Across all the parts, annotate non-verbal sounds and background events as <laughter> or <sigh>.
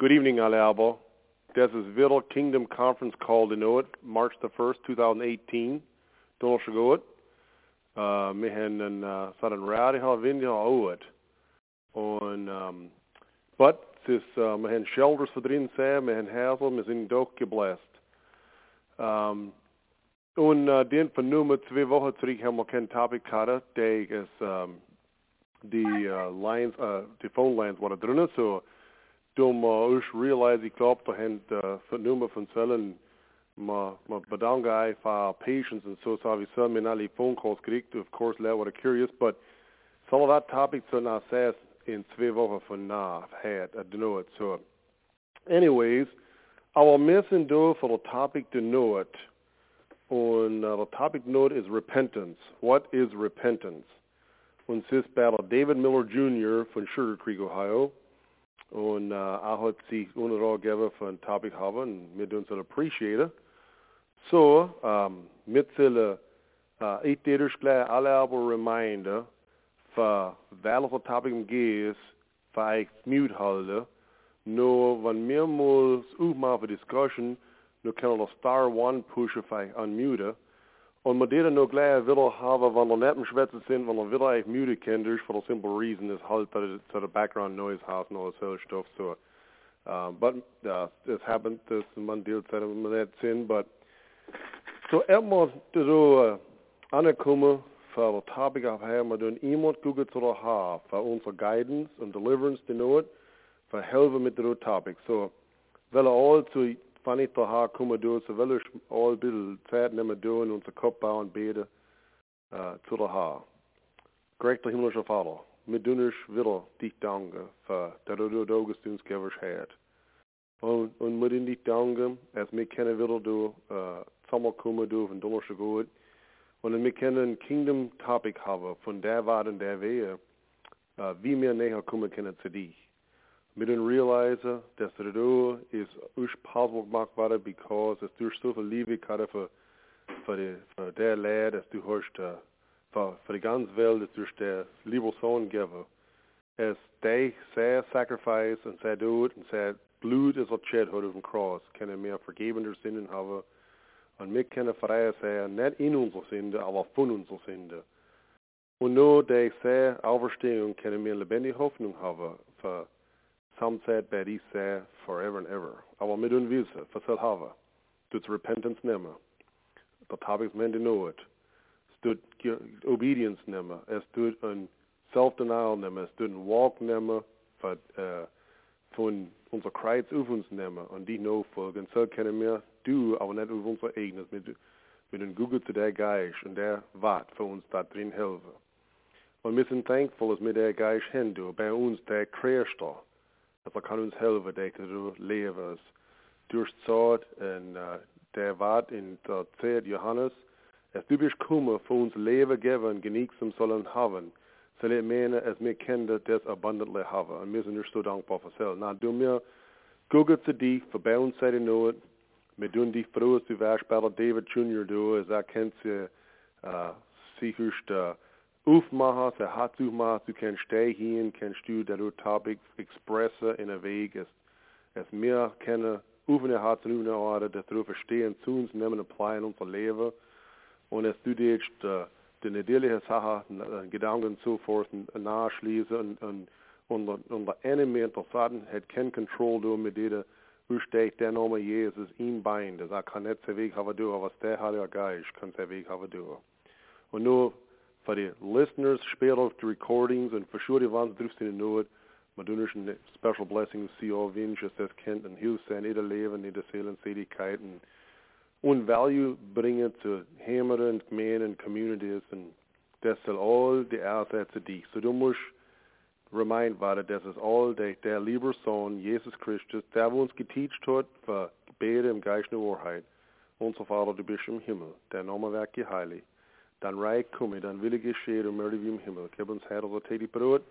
Good evening, allemaal. This is Vittle Kingdom Conference called in it, March the 1st, 2018. Donald goed. Uh, hebben een, uh, een radio wind uit. En, um, but, het is, uh, voor erin zijn, we hebben hazel, we zijn ook geblest. Um, en uh, den van nummer twee wochen terug hebben we geen topic gehad. Die is, um, die uh, lines, die phone lines waren drinnen, so, toen uh, ik realize, ik hen uh, van nummer van cellen, maar, maar bedankt voor patience en zo, so we zelf met alle phone calls gekriegt, of course, that was curious, but some of that topic so now says in twee wochen van na, had, I don't know it, so, anyways, I will miss and do for the topic to know it. And uh, the topic note is repentance. What is repentance? Und es ist David Miller Jr. von Sugar Creek, Ohio. Und uh, er hat sich untereinander gegeben für ein Topic haben und wir tun es. So, um, mit zullen uh, ich dir gleich alle aber reminder für welche Topic geht, für ich mute halte. Nur wenn wir mal aufmachen für Discussion, nu kan we star one pushen für unmute. Mit denen nur gleich wieder haben, wenn wir nicht im Schwätzen sind, wenn wir wieder eigentlich mute können, for the simple reason is halt, that it sort background noise has and all this other stuff. So, uh, but uh, this happened, this man dealt mit wir nicht sind, but so erstmal so uh, angekommen für das Topic auf her, wir tun iemand gucken zu der Haar, unsere Guidance und Deliverance, die Not, für helfen mit der Topic. So, weil all zu van ik te haar komen doen, ze willen al een tijd nemen doen, onze kop bouwen, beden, uh, zu der haar. Gerechter himmlischer Vater, wir doen uns wieder dich danken, für dass du das uns gewers hat. Und, und wir doen dich danken, als wir können wieder du, uh, zusammenkommen du von dondersche gut. Und wir können ein Kingdom Topic haben, von der Wart und der Wehe, uh, wie wir näher kommen können zu dich. We didn't realize that the do is us possible gemacht worden because es durch so viel Liebe gerade für für die für der Lehrer, dass du hörst für für die ganze Welt, dass durch der liebe Sohn geben. Es they say sacrifice and say do it and say Blut ist auch shed auf dem Kreuz, können wir vergeben der Sünden haben und wir können frei sein, nicht in unserer Sünde, aber von unserer Sünde. Und nur die sehr Auferstehung können wir lebendige Hoffnung haben für Some said die say forever and ever. Aber mit un visa, för hava. Studs repentance nemma. The topics men know it. Stud obedience nemma. Es stud un self-denial nemma. Es stud un walk nemma. För, uh, von unser Kreuz auf uns nehmen und die nachfolgen. So können wir du, aber nicht auf unser eigenes, mit, mit dem Google zu der Geist und der wird für uns da drin helfen. Und wir sind dankbar, dass wir der Geist hin, bei uns der Kreator, dat we kan ons helpen dat we leven. Durch Zeit en uh, der Wort in der Zeit Johannes, es du bist kummer für uns Leben geben, genießen sollen haben. Soll ich meinen, es mir Kinder das abundantly haben. Und wir sind nicht so dankbar für selbst. Na, du mir, gucke zu dich, für bei uns seid ihr nur, wir tun dich froh, dass du wärst bei David Jr. du, als er kennt sie, uh, sicherst, uh, hat aufmachen, du kannst stehen, kannst du der Topic expressen in der Weg, es, es mehr kennen, offene Herz und offene Orte, das du verstehen, zu uns nehmen, apply in unser Leben, und es du dich äh, die natürliche Sache, Gedanken so fort, nachschließen und, und, und, und der Enemy interessant hat kein Control du mit dieser Ursteig der Name Jesus? Ihm das er kann nicht der Weg haben du, aber der Heilige Geist kann der Weg haben du. Und nur for the listeners speel of the recordings and for sure die waren driften in nood maar doen er een special blessing see all wins as Kent and heel zijn ieder leven ieder seelen zedigheid en un value bringen zu Hämmer und Gemeinden und Communities und das soll all die Ersätze die. So du musst remind werden, das ist all der, der liebe Sohn, Jesus Christus, der uns geteacht hat, für Gebete im Geist der Wahrheit. Unser Vater, du bist im Himmel, der Name wird geheiligt. Dan rijk kom dan wil ik geschehen om er wie im Himmel. Gib uns Herr unser tätig Brot.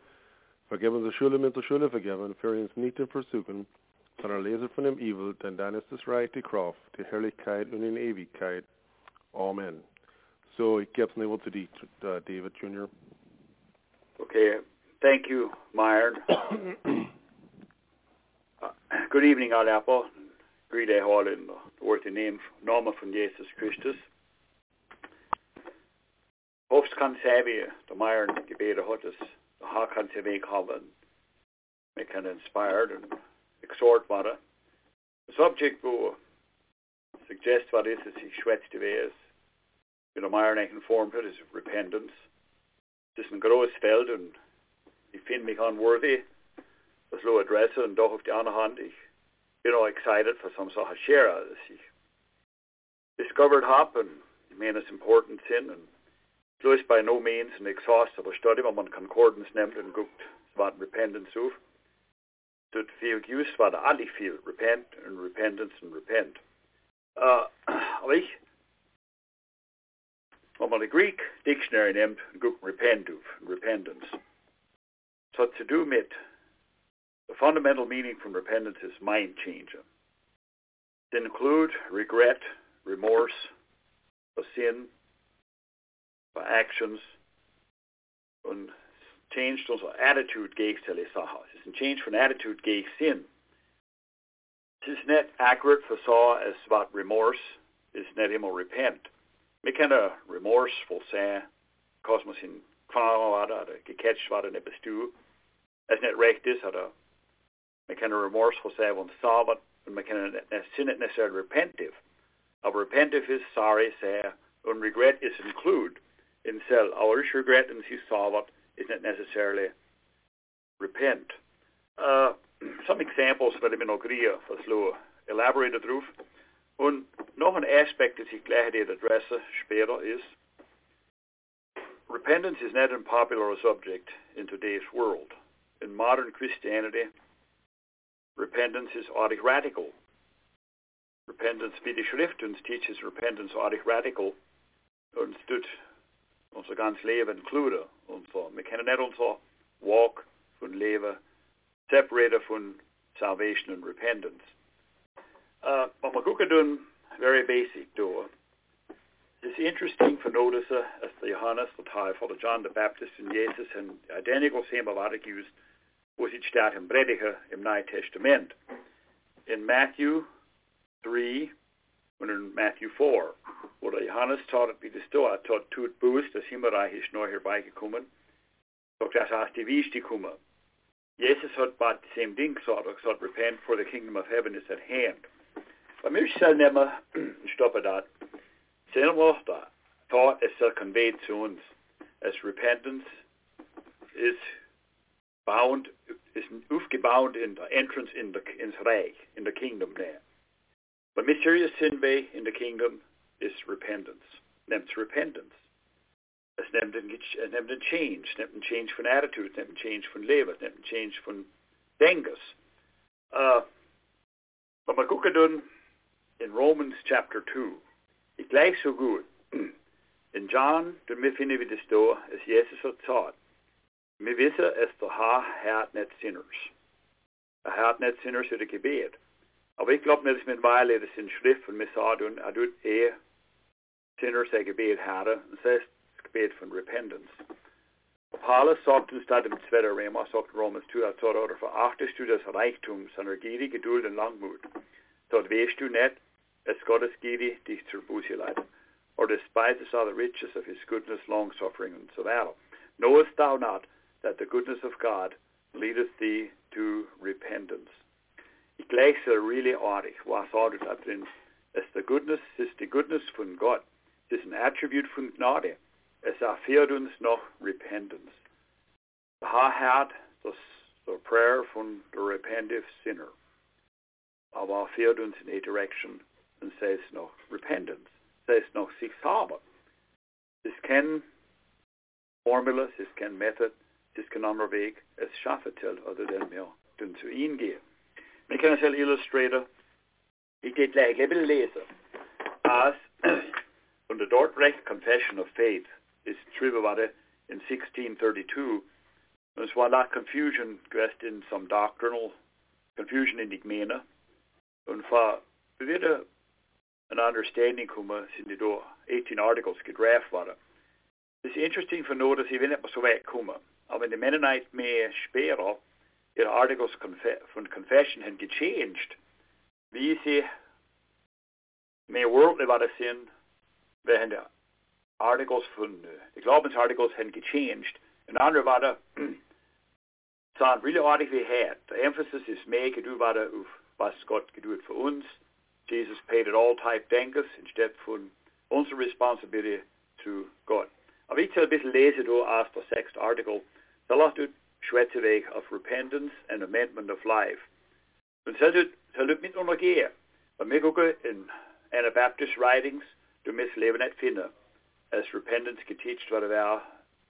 Vergib unsere Schule mit der Schule vergeben. Führe uns nicht in Versuchen, sondern lese von dem Evil, denn dann ist das Reich, die Kraft, die Herrlichkeit und in Ewigkeit. Amen. So, ich gebe es nicht zu dir, uh, David Jr. Okay. Thank you, Meyer. uh, <coughs> Good evening allesammans. Greet er all in the worthy name, Norma von Jesus Christus. Hofs kan savi, the myron gebede hotus, the ha kan se make hoven, make an inspired and exhort vada. The subject will suggest what is as he schwetzt de wees. You know, myron ik informed it is repentance. Is een groot veld and ik vind me unworthy. Das low address and doch auf die andere hand ich you know excited for some sort of share as ich discovered hop and main is important sin and Plus by no means an exhaustible study, maar man concordance neemt en guckt wat repentance hoef. Het veel juist wat alle veel, repent and repentance and repent. Uh, <clears throat> ich, wenn man the Greek dictionary neemt, guckt repent hoef, repentance. So to do mit, the fundamental meaning from repentance is mind changing. It include regret, remorse, a sin, actions and change onze attitude is een change van attitude geeft sin. Het is net accurate for så as wat remorse is net helemaal repent. Me kan er remorseful zijn, kos man sin kvar wat er geketcht wat er net bestu. As net recht is at er me kan er remorseful zijn want sabat and me kan er sin net necessarily repentive. Repentive is sorry say and regret is include in cell our regret and you saw what isn't necessarily repent. Uh, <clears throat> some examples ik ben ook hier voor slow elaborated roof. Aspect dat ik gleich dit adressen später is repentance is not a popular subject in today's world. In modern Christianity, repentance is aardig radical. Repentance, wie de Schriftens teaches repentance aardig radical. Und onze gans leven include onze, we kennen net onze walk van leven separated van salvation and repentance. Uh, wat we ook doen, very basic. Het is interesting for notice as the Johannes, the the John the Baptist and Jesus and identical ik used was het staat in predigen im Nieuw Testament. In Matthew 3, and in Matthew 4, wo der Johannes taught wie das da, taught tut Buß, das Himmelreich ist neu herbeigekommen, sagt, das heißt, die wie ist die kommen. Jesus hat bei dem Ding gesagt, er gesagt, repent for the kingdom of heaven is at hand. Bei mir soll immer stoppen da. Sehen wir da, thought is so conveyed zu uns, as repentance is bound, is aufgebaut in the entrance in the, ins Reich, in the kingdom there. But mysterious sin way in the kingdom is repentance. Neemt repentance. Es neemt een change. Neemt een change van attitude. Het neemt change van leven. Het neemt change van dengus. Uh, wat we ook doen in Romans chapter 2. Ik gleich zo goed. <clears throat> In John, toen we vinden we de stoor, as Jezus had taught. We wissen, es der ha hert net sinners. Er hert net sinners uit de gebed. Aber ich glaube nicht, dass mit Weile das in Schrift von mir sagen, er tut eh Sinners ein Gebet haben. Das heißt, das Gebet von Repentance. Paulus sagt uns da im zweiten Römer, sagt Romans 2, er sagt, oder verachtest du das Reichtum seiner Gier, Geduld und Langmut. Dort weißt du nicht, es Gottes Gier dich zur Buße. Or despisest thou the riches of his goodness, long suffering, and so on. Knowest thou not that the goodness of God leadeth thee to repentance? Ich gleiche really aardig, was sagt da drin? Es the goodness, ist die goodness von Gott. Es ist ein Attribut von Gnade. Es erfährt uns noch Repentance. Der Herr das the prayer von der repentive sinner. Aber erfährt uns in a direction und says noch Repentance. Says noch sich selber. Es kein Formula, es kein Method, es kein anderer Weg. Es schafft till, er, oder den wir dann zu ihm gehen. Illustrere. Ik dit leg, jeg vil læse. As <clears throat> under Dordrecht Confession of Faith is about it in 1632. There's one that confusion dressed in some doctrinal confusion in the Digmena. And for wieder an understanding kommer øh, sin det då 18 articles gedraft var det. Det är interesting för notice even att så kommer. Av en Mennonite med in articles from Confession hen gechanged. Wie sie mehr worldly das sind, während der articles von, de Glaubensarticles hen gechanged. En andere var der, <clears throat> sådan really vi had. The emphasis is mere gedoet var der, was Gott gedoet for uns. Jesus paid it all type denkers, instead von unsere responsibility to God. Og vi et bisschen læse du af the sixth article. Så lad du schwätze of repentance and amendment of life. Så du, så du mit undergear. Og mig gå in Anabaptist writings, du misleven at finde, as repentance hvad det er.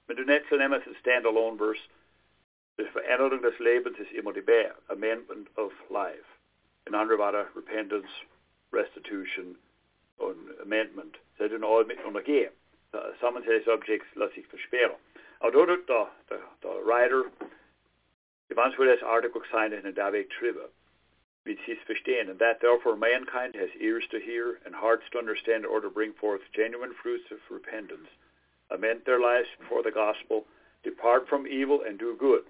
Men du net så nemmer en standalone verse. Dus verandering des Lebens is immer die Bär, amendment of life. In andere Worte, repentance, restitution, and amendment. Så er det noget med undergear. Sammensatte subjects lader sig forspære. Då der, der, der writer, det var for das article signed in David Triva. Vi sidst verstehen, and that therefore mankind has ears to hear and hearts to understand order to bring forth genuine fruits of repentance, amend their lives before the gospel, depart from evil and do good,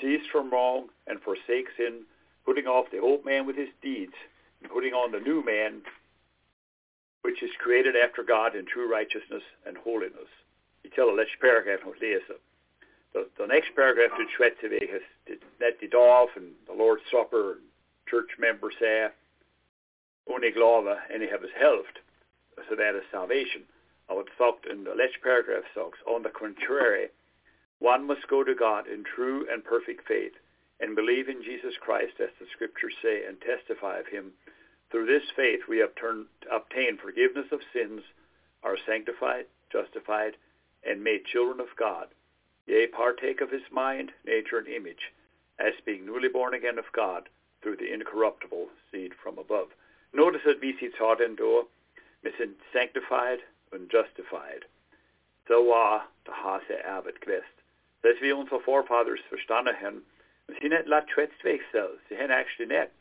cease from wrong and forsake sin, putting off the old man with his deeds, and putting on the new man, which is created after God in true righteousness and holiness. Tell a leis paragraph nog lezen. The, the next paragraph did Schwetzeweg has net dit off and the Lord's Supper and church members say, only glava and he have his helft, so that is salvation. I would thought in the next paragraph talks, on the contrary, one must go to God in true and perfect faith and believe in Jesus Christ as the scriptures say and testify of him. Through this faith we obtain forgiveness of sins, are sanctified, justified, and made children of God, yea, partake of his mind, nature, and image, as being newly born again of God through the incorruptible seed from above. Notice that we see taught door, missing sanctified and justified. So war the Hase Abbot gewest. Dass wir unsere Forefathers verstanden haben, sie nicht laat schwätzweg selbst. Sie haben actually nicht.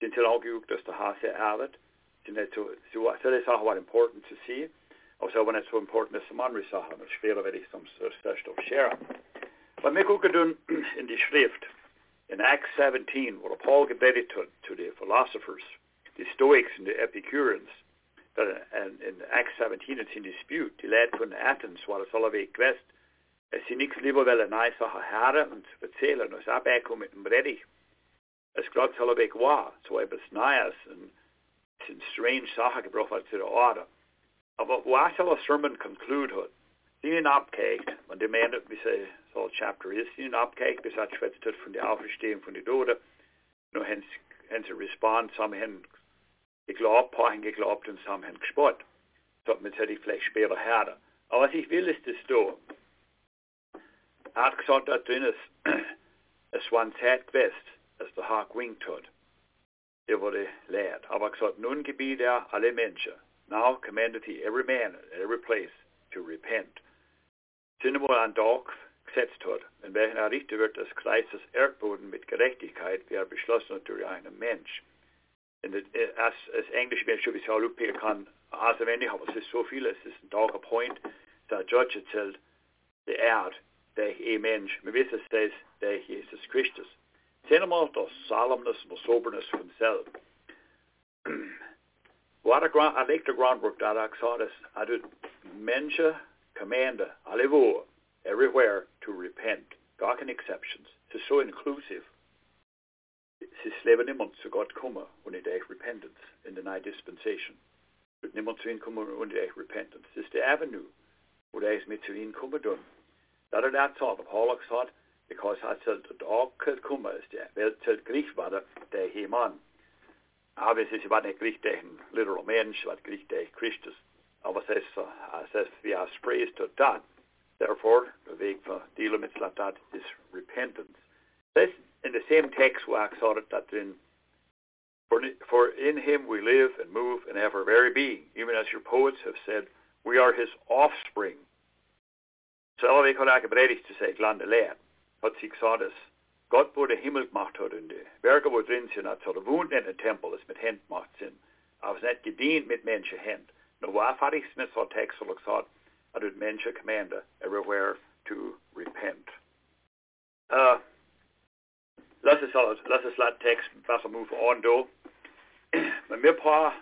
Sie sind auch geübt, dass der Hase Abbot. Sie nicht so, so, so das auch was important to see. Also when it's so important as man risahan, it's schwerer werde ich som störst of share. Vad mycket också dun in die Schrift, in Acts 17, where Paul gebedet to, to the philosophers, the Stoics and the Epicureans, and in Acts 17 it's in dispute, die led von Athens, waar het alle week west, es sie nichts lieber willen er nei Sache herren und erzählen, als abbekommen mit dem Bredig. Es week war, so etwas Neues, und es sind strange Sachen gebracht der Order. Aber waar zal een sermon conclude het? Die een opkijkt, want de man dat zeggen, zo'n chapter is, die een opkijkt, bis het schwetst het van de auferstehing van de doden. Nu hen, hen ze respond, some hen geglaubt, paar hen geglaubt und some hen gespot. So, mit hätte ich vielleicht später herder. Aber was ich will, ist das da. Er hat gesagt, da drin ist, es war ein Zeit gewesen, als der Hag winkt hat. Er wurde lehrt. Aber er gesagt, nun gebiet er alle Menschen, now commandeth he every man at every place to repent. Sind wohl an Tag gesetzt hat, in welchen errichtet wird, dass Christus Erdboden mit Gerechtigkeit wäre beschlossen durch einen Mensch. In der, äh, als, als Englisch Mensch, wie ich uppicken kann, also wenn ich, aber es ist so viel, es ist ein Point, der Judge erzählt, der Erd, der ein Mensch, wir wissen es, der, der Jesus Christus. Sehen das Solemness und das Soberness von selbst. <clears throat> A grand, I like the groundwork that I saw this. I did mention, command, allevo, everywhere to repent. Gar keine exceptions. Is so inclusive. Het is leven niemand zu Gott kommen ohne der repentance in the night dispensation. Wird niemand zu ihm kommen der repentance. Is the avenue, wo der ist mit zu ihm kommen doen. Dat er dat thought, of Paul thought, because hij zei, de dag kan komen, is de, wel, het Griech war der, der Heman. Obviously, sie war nicht richtig ein literal Mensch, sie war richtig Christus. Aber es ist, es ist wie er spricht zu dat. Therefore, the Weg for dealen mit dat is repentance. This, in the same text, we saw it that in, for, for in him we live and move and have our very being, even as your poets have said, we are his offspring. Selber kan jeg predigt til seg landet lært, at sig sa det Gott både Himmel gemacht hat und die Berge, wo drin sind, hat so wohnt in den Tempel, das mit Händen gemacht sind. Aber es nicht gedient mit Menschenhänden. Nur war fertig mit so Text, wo gesagt, hat die Menschen commanded everywhere to repent. Uh, lad os, lad os lade teksten bare så move on då. Men vi prøver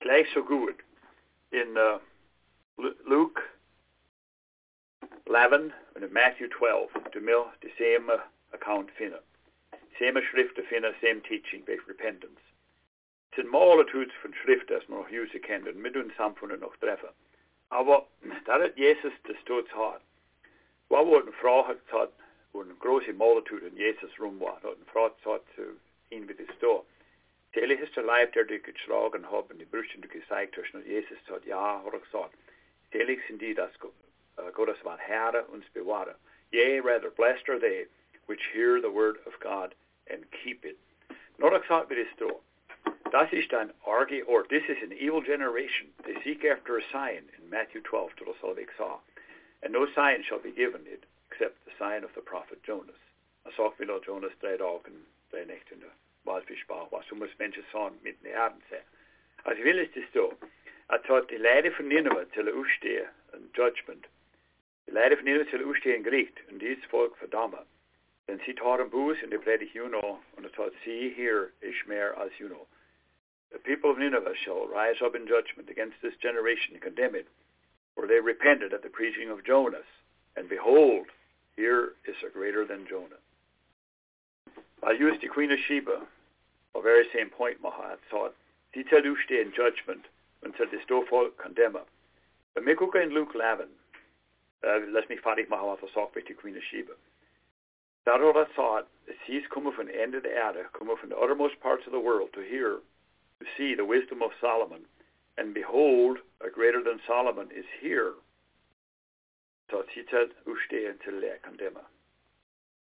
gleich så godt in uh, Luke 11 and in Matthew 12 to mill the same uh, account finna. Same schrift to finna, same teaching by repentance. Het zijn multitudes van schriften som nog huset kender, med un samfundet nog träffa. Aber där är Jesus det stort hat. Vad var en fråga att en große multitude in Jesus rum var, och en fråga att in vid det stå. Till his life där du kunde slagen haben, die Brüsten du gesagt hast, und Jesus sagt, ja, har jag sagt. Till ich sind die, das Gottes var Herre uns bewahre. Yea, rather blessed are they which hear the word of God and keep it. Not vid det stå. Das ist ein arge or this is an evil generation. They seek after a sign in Matthew 12 to the saw. And no sign shall be given it except the sign of the prophet Jonas. A sak vill er Jonas dre dagen, dre nächten, valfischbach, was som människor sa mitt i arden säger. Alltså vill det stå att ta till lärde från Nineve till att utstå en judgment. De lärde från Nineve till att utstå en gericht, och ditt folk fördöma. Den sie tar en bus och de prediker you know, och de tar see here is mer as you know. The people of Nineveh shall rise up in judgment against this generation and condemn it, for they repented at the preaching of Jonas. And behold, here is a greater than Jonah. I used the Queen of Sheba, a very same point, Mahat thought, die tell in judgment until the store folk condemn her. But me kuka in Luke 11, uh, me fatig machen, wat sagt with the Queen of Sheba. Daardoor thought, as he's come from the end of the earth, come from the uttermost parts of the world to hear to see the wisdom of Solomon, and behold, a greater than Solomon is here. Så tittar urstehen till läkandema.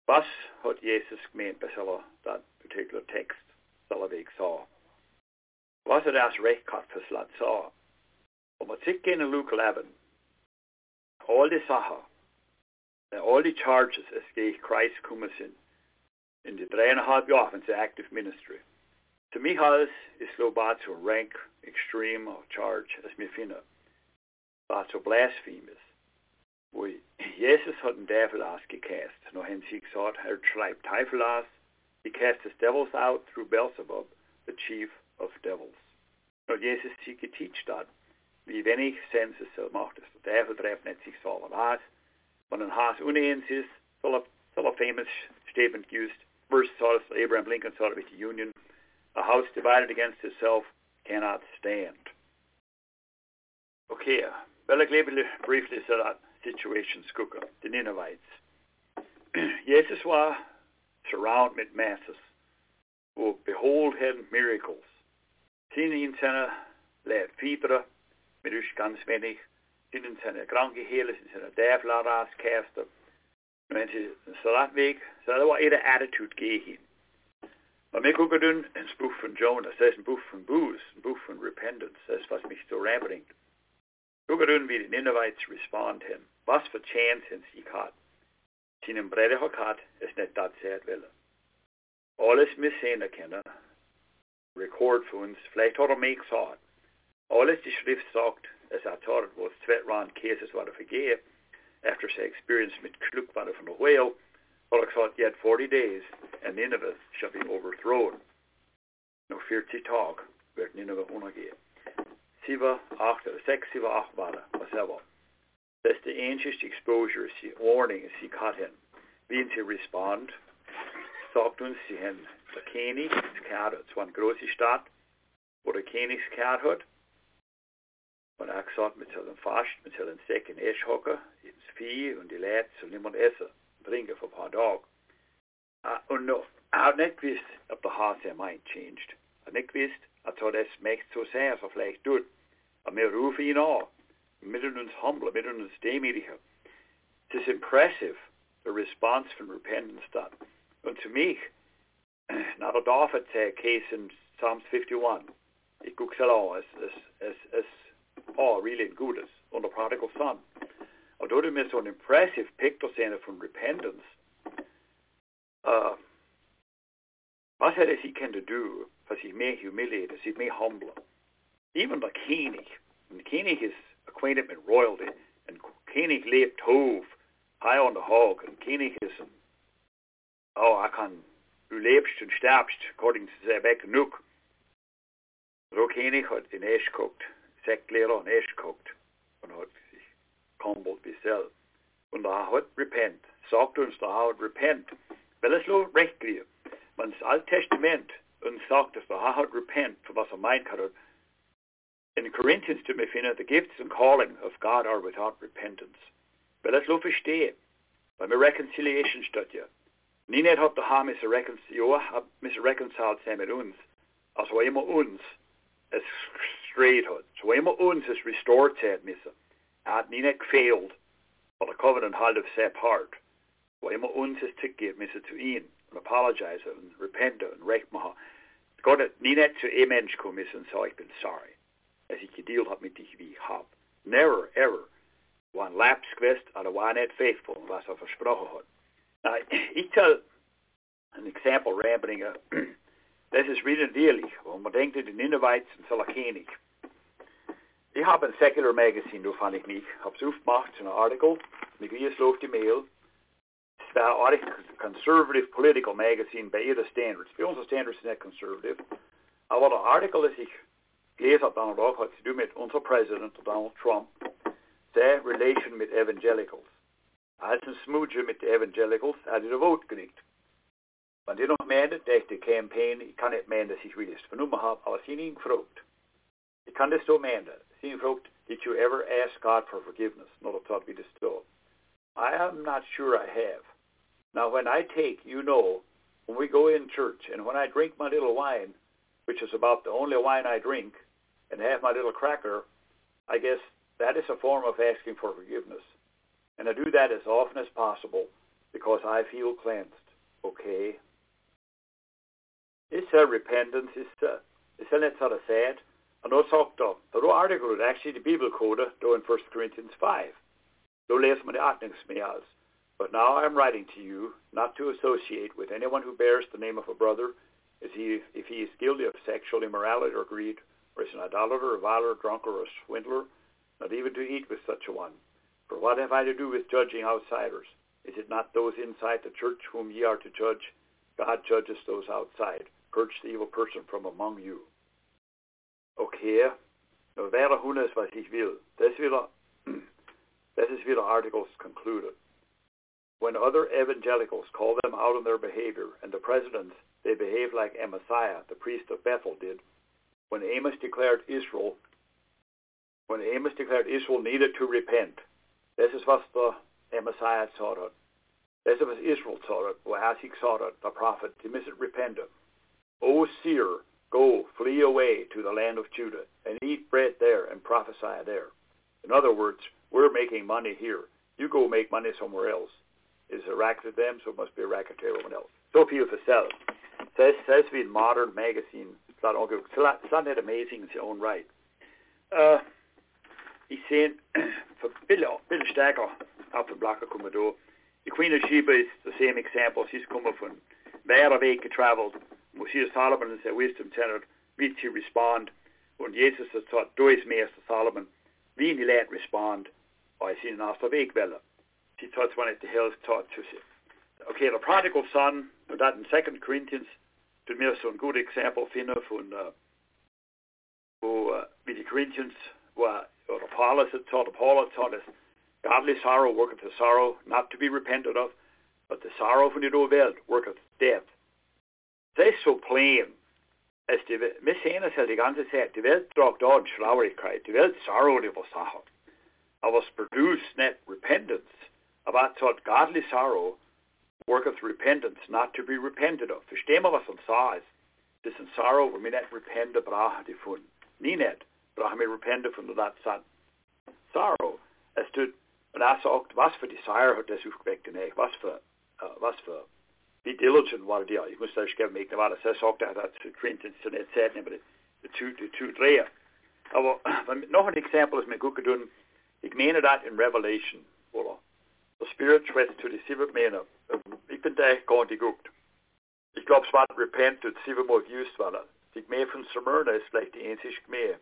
Was hat Jesus gemeint bei so that particular text, Salavik sa? Was er das rechtkat för slat sa? Om man tittar in Luke 11, all the saha, all the charges as Christ kommer in, in the three and a half years of active ministry, to me has is lo to rank extreme of charge as me finna. to blasphemous. We Jesus had en djävulas gekast, no hen sig sought her tribe typhulas, he cast his devils out through Beelzebub, the chief of devils. No Jesus sig teach that, wie wenig sense so macht es. Der Teufel trefft nicht sich so was, wenn ein Haas uneins ist, soll a, famous statement used, First this, Abraham Lincoln it with the Union, a house divided against itself cannot stand. Okay, well, ik even briefly say that situation skugga, the Ninevites. <clears throat> Jesus was surrounded with masses who behold him miracles. Zien in zijn leid fiebere, met ganz wenig, zien in zijn kranke helen, in zijn duivelaars kasten. En ze, så dat weg, så dat var et attitude gegen Maar mij ook doen een boek van Jonah, dat is een boek van boos, een boek van repentance, dat is wat mij zo rijbringt. Ook doen wie de Ninevites respond hem. Was voor chance hen sie had. Sin en brede har had, is net dat zij het willen. Alles mis zijn erkennen, record voor ons, vielleicht har de mij gesagt. Alles die schrift sagt, es hat tar was tvett ran cases var det förge, after say experience mit kluk var det från whale, Well, thought yet forty days, and Nineveh shall be overthrown. No fear to talk, werd Nineveh unage. Siva achter, eh, six siva achbara, er, waseva. That's the ancient exposure, see warning, see cut him. Being to respond, sagt uns sie hen der König hat. Es war eine große Stadt, wo der König hat. Und er hat gesagt, wir sollen fast, wir sollen Säcke in Esch hocken, ins Vieh und die Leute sollen niemand essen. drinken for per dag. Uh, og no, jeg har ikke visst at det har seg mind changed. Jeg har ikke visst at det er smekt så sær så flekt ut. Og med rufe i nå, midten uns humble, midten uns demidige. It is impressive, the response from repentance that. And to me, not a dafet uh, case in Psalms 51. Ik ook zelf as, as, as, as, oh, really good on the prodigal son. although they made an impressive picture saying from repentance, uh, had he can to do? Because he may humiliate he may humble. Even the Koenig, and Koenig is acquainted with royalty, and Koenig lebt hove high on the hog, and Koenig is, oh, I can u lebst und sterbst, according to Zebek Nuk. Rokenig hat in Esch guckt, Sektlehrer in Esch guckt und hat sich kombelt bis selbst. Und da hat repent, sagt uns da hat repent, weil es lo recht kriegt. Man das Alte Testament uns sagt, dass da hat repent, für was er meint hat. In Corinthians to me finden, the gifts and calling of God are without repentance. Weil es lo verstehe, weil mir reconciliation statt ja. Ni net hat da mis reconcile, mis reconciled sig med uns, vad immer uns, es straight hat. Så vad immer uns is restored till missa. At ni net failed, but the covenant held of apart. Vad immer uns is tycker missa to in, and apologize and repent and recht maha. God, ni net zu e mensch kom is and so ich bin sorry. As ich gedealt hab mit dich wie ich hab. Never, ever, one lapse gewest, oder war net faithful, was er versprochen hat. Now, ich tell an example rambling. <clears throat> Das ist wieder ehrlich, wenn man denkt, in Ninevites und Salakenig. Ich habe ein Secular Magazine, da fand ich mich, habe es aufgemacht, so ein Artikel, mit wie es läuft die Mail. Es war ein Conservative Political Magazine bei ihrer Standards. Bei unseren Standards sind nicht conservative. Aber der Artikel, das ich gelesen habe, dann auch, hat zu tun mit unserem Präsident, Donald Trump, der Relation mit Evangelicals. Als ein Smoocher mit den Evangelicals hat er ein Vote gekriegt. Wenn die noch meinen, dass die Campaign, ich kann nicht meinen, dass ich will es vernommen habe, aber sie ihn gefragt. Ich kann das so meinen. Sie ihn gefragt, did you ever ask God for forgiveness? Not a thought we just do. I am not sure I have. Now when I take, you know, when we go in church and when I drink my little wine, which is about the only wine I drink, and have my little cracker, I guess that is a form of asking for forgiveness. And I do that as often as possible because I feel cleansed. Okay? It's a repentance. It's a, it's a sort of sad. And då sagt då då artikel actually the Bible code då in 1 Corinthians 5. Då läser man det aktningsmed But now I am writing to you not to associate with anyone who bears the name of a brother if he, if he is guilty of sexual immorality or greed, or is an idolater, a reviler, a drunkard, or a swindler, not even to eat with such a one. For what have I to do with judging outsiders? Is it not those inside the church whom ye are to judge? God judges those outside. Purge the evil person from among you. Okay, nu wäre Hundes, was ich will. Das wieder, that is wieder articles concluded. When other evangelicals call them out on their behavior, and the presidents, they behave like Amaziah, the priest of Bethel, did. When Amos declared Israel, when Amos declared Israel needed to repent, this is what the Amaziah taught it. This is what Israel taught it, or as he taught it, the prophet, die müssen repenten. O seer, go, flee away to the land of Judah, and eat bread there, and prophesy there. In other words, we're making money here. You go make money somewhere else. It's a racket to them, so it must be a racket to everyone else. So viel for self. Says, says ein modern magazine. It's not, that amazing in its own right. Uh, ich sehe, <clears throat> for Bill, Bill der Blacke kommen da. The Queen of Sheba is the same example. She's coming from a week traveled. Is Solomon and said, wisdom tenor, wie she respond. Und Jesus hat gesagt, du ist Meister Solomon. Wie nie lädt respond, weil sie aus der Weg welle. She taught one at the hills taught to see. Okay, the prodigal son, that in 2 Corinthians, tut mir so ein gutes Exempel finden von, uh, wo, uh, wie die Corinthians, wo, oder Paulus hat taught, Paulus taught us, godly sorrow worketh the sorrow not to be repented of, but the sorrow von der Welt worketh death. Ist so plain. Es die, wir sehen es ja die ganze Zeit. Die Welt tragt dort Schlauigkeit. Die Welt sorrow die was Sachen. Aber es produce not repentance. Es hat godly sorrow worketh repentance not to be repented of. Wir, was sagt? Das ist ein Sorrow, wo wir nicht repenten brauchen davon. Nie nicht. Brauchen wir repenten von der Sorrow. Es tut, und er sagt, was für Desire hat das aufgeweckt in euch? Was für, uh, was für, wie diligent war die? Ich muss das gerne machen, weil er sagt, er hat zu Corinthians zu nicht sagen, aber die zwei, die zwei drehen. Aber noch ein Exempel ist mir gut getan. Ich meine das in Revelation, oder? The Spirit tries to deceive me. Ich bin da gar nicht geguckt. Ich glaube, es war Repent und siebenmal used war das. Die Gemeinde von Smyrna ist vielleicht die einzige Gemeinde,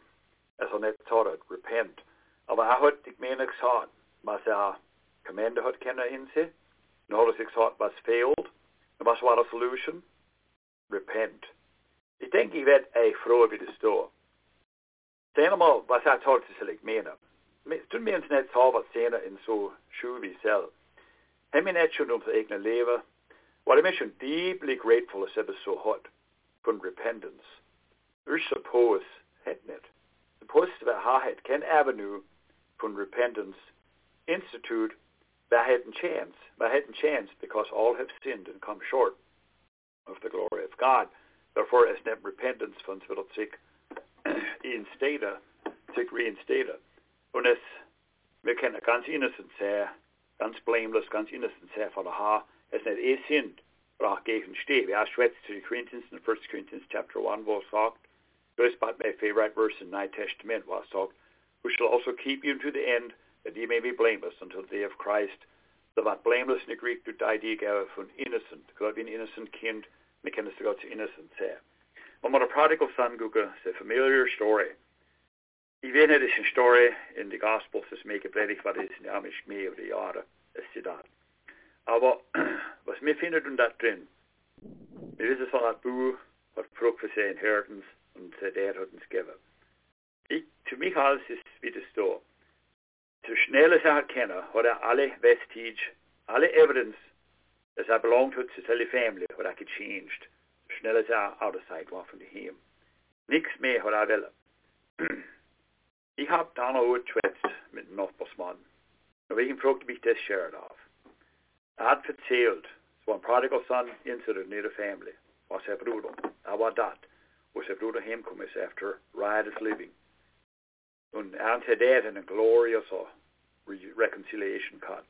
also nicht gesagt hat, Repent. Aber er hat die Gemeinde gesagt, was er Kommande hat können hinsehen. Und hat er gesagt, was fehlt. Was war die Solution? repent. Ik denk ik fråga vid det står. Sen må vad jag tar till sig mena. Toen minns net har vad senare en så sju vi selv. Hem min et schon för egna leva. What I mentioned deeply grateful is ever so hot from repentance. Ur suppose het net. Suppose to ha het Ken Avenue from repentance institute by hadn't chance. By hadn't chance because all have sinned and come short of the glory of God. Therefore, as net repentance van het zich instaten, zich reinstaten. Und es, wir können ganz innocent sein, ganz blameless, ganz innocent sein von der Haar, es nicht eh sind, brach gegen stehen. Wir schwätzt zu den Corinthians in 1 Corinthians chapter 1, wo es sagt, das ist favorite verse in New Testament, wo es sagt, who shall also keep you to the end, that ye may be blameless until the day of Christ. The word blameless in the Greek to die die gaven van innocent. God be an innocent kind, me kennis to God's innocent eh? say. Om maar de prodigal son guga, is a familiar story. I weet het is een story in de Gospels, dus make a predig wat is in de Amish mee of de jaren, is die dat. Aber was mir findet und dat drin, wir wissen von dat Buch, wat vroeg für sein Inheritance und der hat uns gegeben. Ich, für mich alles ist wie das da. Zu schnell als er erkennen, hat er alle vestige, alle evidence, dass er belonged to his whole family, hat er gechanged. Zu schnell als er out of sight war von ihm. Nichts mehr hat er wollen. Ich hab dann auch geschwätzt mit dem Nachbarsmann. Und ich fragte mich das Shirt auf. Er hat erzählt, war ein prodigal son incident in der Family, was sein Bruder. Er war das, wo sein Bruder heimgekommen ist after riotous living. Und er hat der eine gloriose reconciliation gehabt.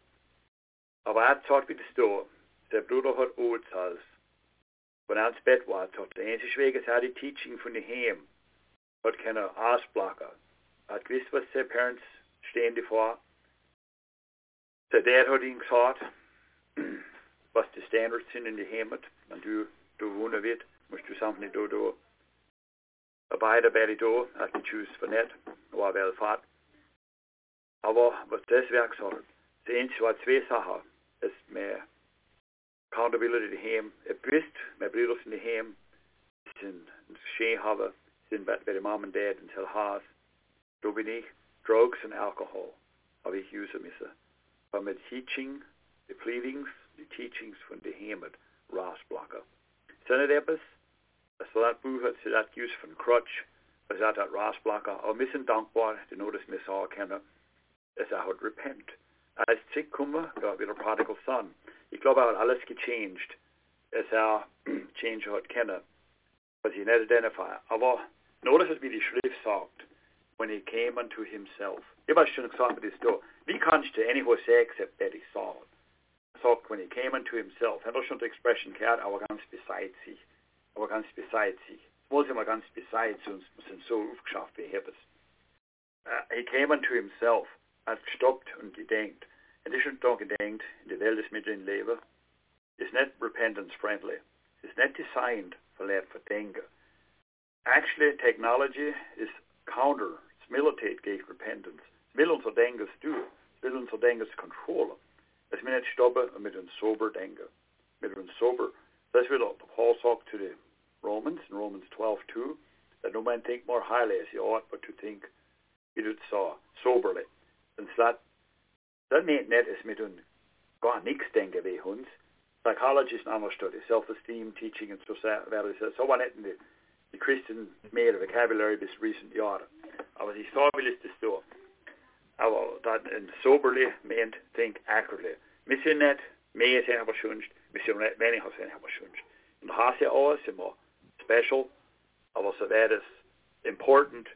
Aber er hat <clears throat> gesagt, wie das da, sein Bruder hat Urteils. Wenn er ins Bett war, hat der einzige Weg ist, er die Teaching von daheim, hat keine Ausblocker. Er hat gewusst, was seine Parents stehen davor. Sein Dad hat ihm gesagt, was die Standards sind in die Heimat. Wenn du, du wohnen wird, musst du samen da, da, arbeiden bei dir da, als du tjus für nicht, war Welfahrt. Aber was das Werk sagt, das einzige war zwei Sachen, ist mehr accountability daheim. Er wisst, meine Brüder sind daheim, sind schön haben, sind bei, bei der Mom und Dad in Haus. Da bin ich, Drugs und Alkohol, habe ich usen müssen. Aber mit Teaching, die Pleadings, die Teachings von der Heimat rausblocken. Sind nicht etwas, hat, sie das use von Crutch, was er hat rausblocken, aber wir sind dankbar, die nur das wir sagen können, dass er hat repent. Als ich komme, gab wieder Prodigal Son. Ich glaube, hat alles gechanged, als er <clears throat> change hat kennen, was ich nicht identifizieren. Aber notice, wie die Schrift sagt, when he came unto himself. Ich habe schon gesagt, das da. Wie kannst du anyhow say except that he saw? Sagt, when he came unto himself. Er hat schon Expression gehört, aber ganz beside sich. Aber ganz sich. Es ganz sind so aufgeschafft wie. Uh, he came unto himself. Er hat gestoppt und gedenkt. Und ist schon da gedenkt, in der Welt ist mit dem Leben, ist nicht repentance-friendly. Ist nicht designed für Leute für Denken. Actually, technology is counter es militate gegen repentance. Es will unser Denken tun. Es will unser Denken kontrollen. Es will nicht stoppen mit uns sober denken. Mit uns sober. Das will Paul sagt zu den Romans, in Romans 12, 2, that no man think more highly as he ought, but to think he did so soberly. Und dat, dat meint nicht, es mit uns gar nichts denken wie uns. Psychology is another study. Self-esteem, teaching, and so weiter. So war nicht in die, die Christen mehr vocabulary bis recent Jahre. Aber sage, will es das so. Aber dat en soberly meant think accurately. Nicht mehr sein aber schönst, wir sind nicht weniger sein aber schönst. Und das heißt ja auch, sind wir special, aber so wäre es important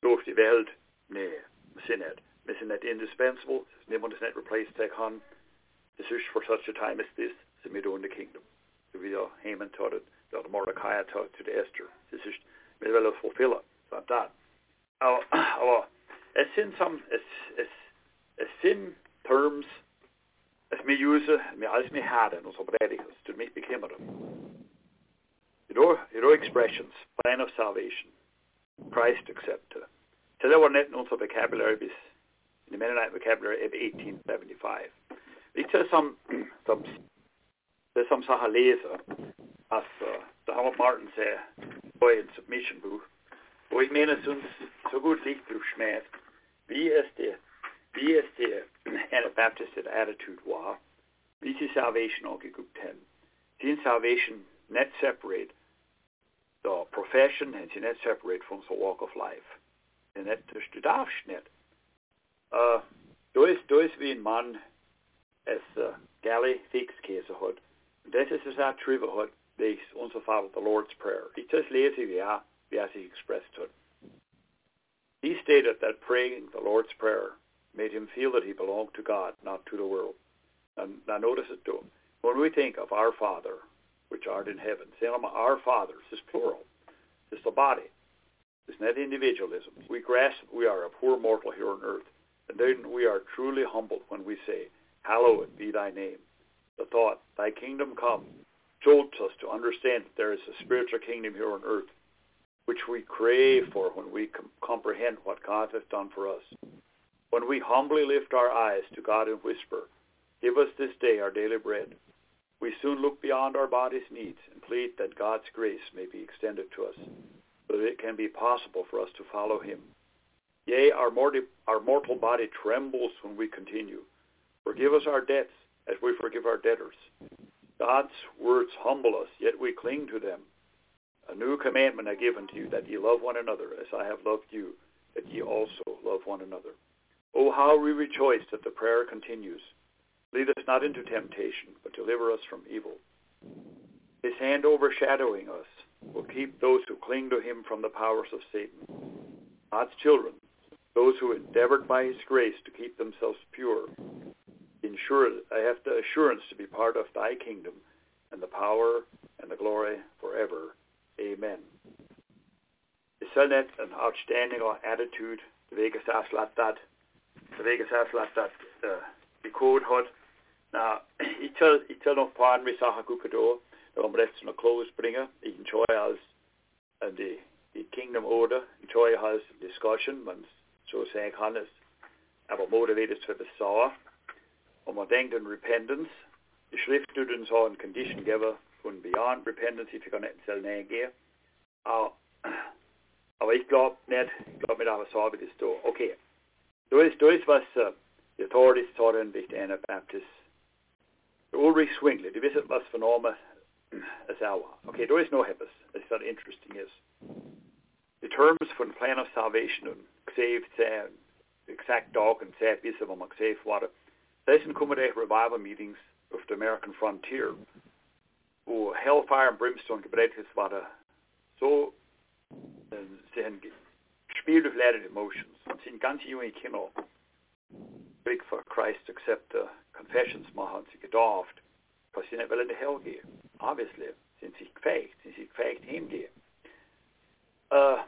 durch die Welt, nee, wir sind nicht. Wir sind nicht indispensable, niemand ist nicht replaced sein kann. Das ist for such a time as this, sind wir in the kingdom. So wie der Haman it, der Mordecai taught to the Esther. Das ist, wir wollen es fulfillen, so das. Aber, es sind some, es, es, es sind terms, es wir use, wir alles wir haben, unsere Predigers, zu mich bekümmern. You know, expressions, plan of salvation, Christ accepted. So that were nicht in unser vocabulary bis, in the Mennonite vocabulary of 1875. Ich soll some, some, there's some Sachen lesen, als uh, Donald Martin sagde, på en submission bog, hvor jeg mener, synes, så godt ligt blev smaget. Vi er det, vi er det, Anabaptist attitude var. Vi see salvation og gik ten. Sin salvation net separate the profession and not separate from the walk of life. And that is the afsnit. Uh, då är, då är vi en man as uh, Gally fix case hod. Det är så att triva hod det unser Vater the Lord's prayer. It says lazy vi are vi as he expressed it. He stated that praying the Lord's prayer made him feel that he belonged to God, not to the world. And now notice it too. When we think of our Father, which art in heaven, saying our fathers is plural. It's the body. It's not individualism. We grasp we are a poor mortal here on earth. And then we are truly humbled when we say, Hallowed be thy name. The thought, thy kingdom come, jolts us to understand that there is a spiritual kingdom here on earth, which we crave for when we com- comprehend what God has done for us. When we humbly lift our eyes to God and whisper, Give us this day our daily bread, we soon look beyond our body's needs and plead that God's grace may be extended to us, so that it can be possible for us to follow him. Yea, our, morti- our mortal body trembles when we continue. Forgive us our debts as we forgive our debtors. God's words humble us, yet we cling to them. A new commandment I give unto you, that ye love one another as I have loved you, that ye also love one another. Oh, how we rejoice that the prayer continues. Lead us not into temptation, but deliver us from evil. His hand overshadowing us will keep those who cling to him from the powers of Satan. God's children, those who endeavored by his grace to keep themselves pure, ensure I have the assurance to be part of thy kingdom and the power and the glory forever. Amen. Isn't that an outstanding attitude? Like that. The Vegas like that. Uh, the code hot. Na, ik tel, ik tel nog paar med sager kukado, om resten of clothes bringer. Ik uh, kingdom order, enjoy has discussion, men så sagde han is, aber motivated for the saw. Og man denkt en repentance. The schriftstudien har en condition giver von beyond repentance, if you kan selv nægge. Og, og jeg glad net, glad med at så vi det står. Okay. Då är det vad the authorities taught in the Anabaptist Ulrich Zwingli, du vet was för normer as our. Okay, there is no hippus. It's not interesting is. The terms for the plan of salvation saved uh, exact dog and vad man säger för det. Sen kommer det revival meetings of the American frontier. Och Hellfire and Brimstone gebredet var det så sen spielt of lated emotions. Sin ganze junge Kinder big for Christ except the confessions man sig gedavt för sina väl det helge obviously sin sig kvägt sin sig kvägt hemge uh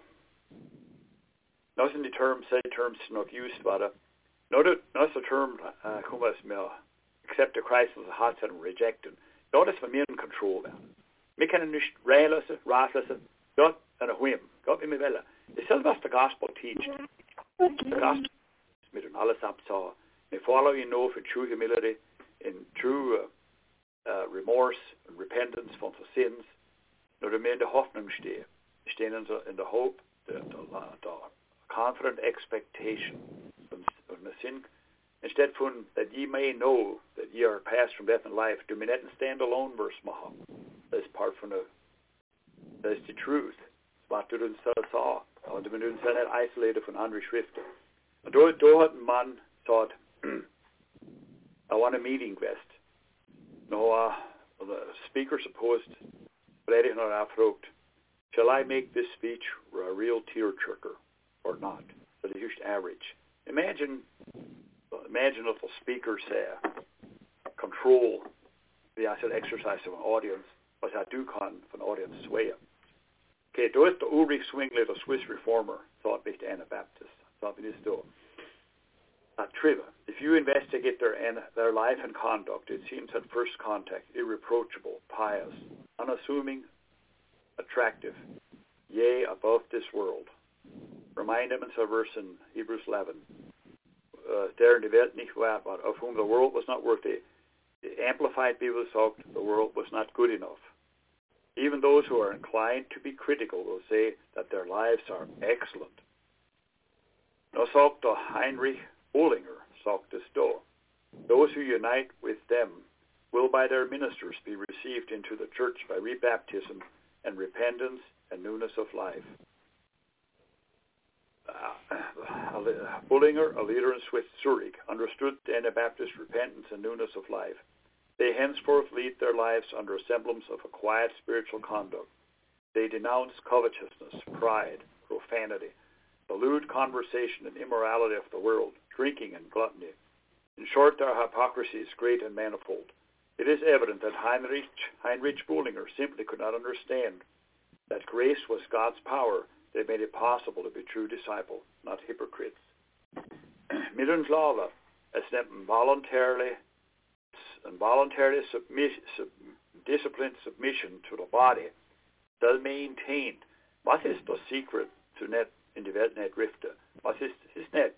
nothing the term say terms nog used var det not a term uh kumas med accept the Christ as a heart and reject him. Notice for me in control där me kan nicht railose ratlose dot and a whim got me väl det själva the gospel teach the gospel med en alles absa may follow you know for true humility, in true uh, uh, remorse and repentance for the sins, nur damit der Hoffnung stehe. Stehen in the, in the hope, the, the, the confident expectation von der Sinn. Instead that ye may know that ye are passed from death and life, do me not stand alone verse maha. That's part from the, that's the truth. Wat du uns sa, und du uns nicht isolated von anderen Schriften. Und da, da hat Mann thought, I want a meeting vest. No, uh, the speaker supposed, and I afrogt, shall I make this speech a real tearjerker or not? So the just average. Imagine, imagine if the speaker say, control the asset exercise of an audience, was I do con an audience sway. Okay, då är det Ulrich Zwingli, the Swiss reformer, thought based Anabaptist. Thought this do. Uh, Triva, if you investigate their, their life and conduct, it seems at first contact irreproachable, pious, unassuming, attractive, yea, above this world. Remind in a verse in Hebrews 11, uh, der die Welt of whom the world was not worthy. The Amplified Bible sagt, the world was not good enough. Even those who are inclined to be critical will say that their lives are excellent. Heinrich Bullinger, sagte Stowe, those who unite with them will by their ministers be received into the church by rebaptism and repentance and newness of life. Uh, Bullinger, a leader in Swiss Zurich, understood the Anabaptist repentance and newness of life. They henceforth lead their lives under a semblance of a quiet spiritual conduct. They denounce covetousness, pride, profanity, the lewd conversation and immorality of the world, drinking and gluttony. In short, their hypocrisy is great and manifold. It is evident that Heinrich, Heinrich Bullinger simply could not understand that grace was God's power that made it possible to be true disciple, not hypocrites. <clears throat> Middenslava, as them voluntarily involuntarily submit, sub, disciplined submission to the body, does maintain what is the secret to net in the net rifte? What is is net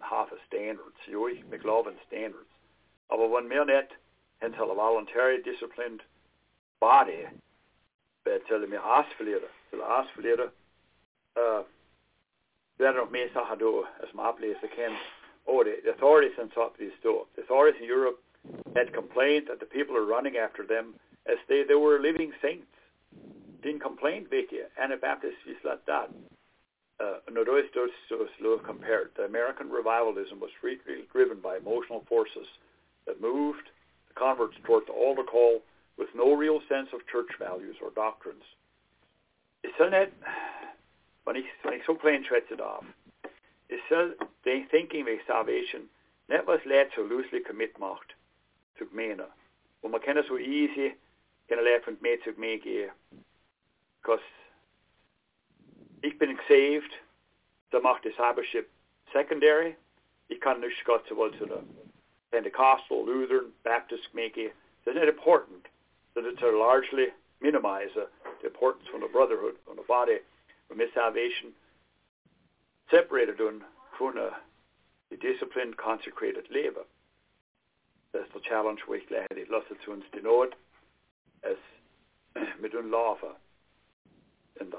half a standards, jo McLovin standards. Aber when mer net hental a voluntary disciplined body, til mig asfalere, til asfalere, uh, det er nok mest har as my oplæser kan, oh, the authorities in top of these store. The authorities in Europe had complained that the people are running after them as they, they were living saints. Didn't complain, vet je. Anabaptists is like that. Uh, no, those, those, those compared. The American revivalism was really driven by emotional forces that moved the converts toward the altar call with no real sense of church values or doctrines. Is so net, when he, when he so plain shreds it off, is so they thinking of salvation, net was led so loosely commit macht tug mena. Og man kender så easy, kan lære for med tug mig Because ich bin saved, da macht discipleship secondary. Ich kann nicht Gott sowohl zu der Pentecostal, Lutheran, Baptist make It's not it important. That it's to largely minimize the importance from the brotherhood, from the body, from his salvation, separated from uh, the disciplined, consecrated labor. That's the challenge we glad it lost to uns die Not as mit un lava in the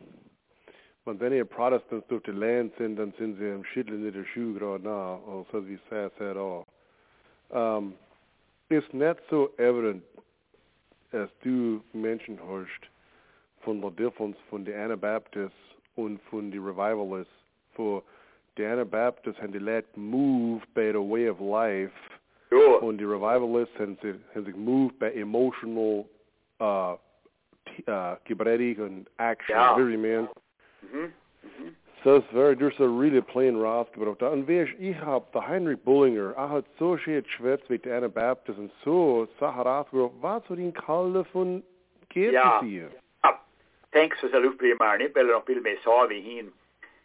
und ihr Protestants durch die Land sind, dann sind sie im Schütteln in der Schuhe gerade nach, also wie Seth said all. Um, it's not so evident, as du mentioned hast, von der Differenz von den Anabaptists und von den Revivalists. For the Anabaptists haben die Leute moved by the way of life, sure. und die Revivalists haben sich, haben sich moved by emotional uh, uh, kibretic and action, Ja. very man. Mhm. Mhm. It's very, there's a really plain rausgebracht. Und wie ich, ich hab, der Heinrich Bullinger, er hat so schön geschwätzt mit den Anabaptist und so Sachen rausgebracht, was so den Kalle von geht Ja. hier? Ja, thanks for the luftbrige Marne, weil er noch ein bisschen mehr sah wie hin.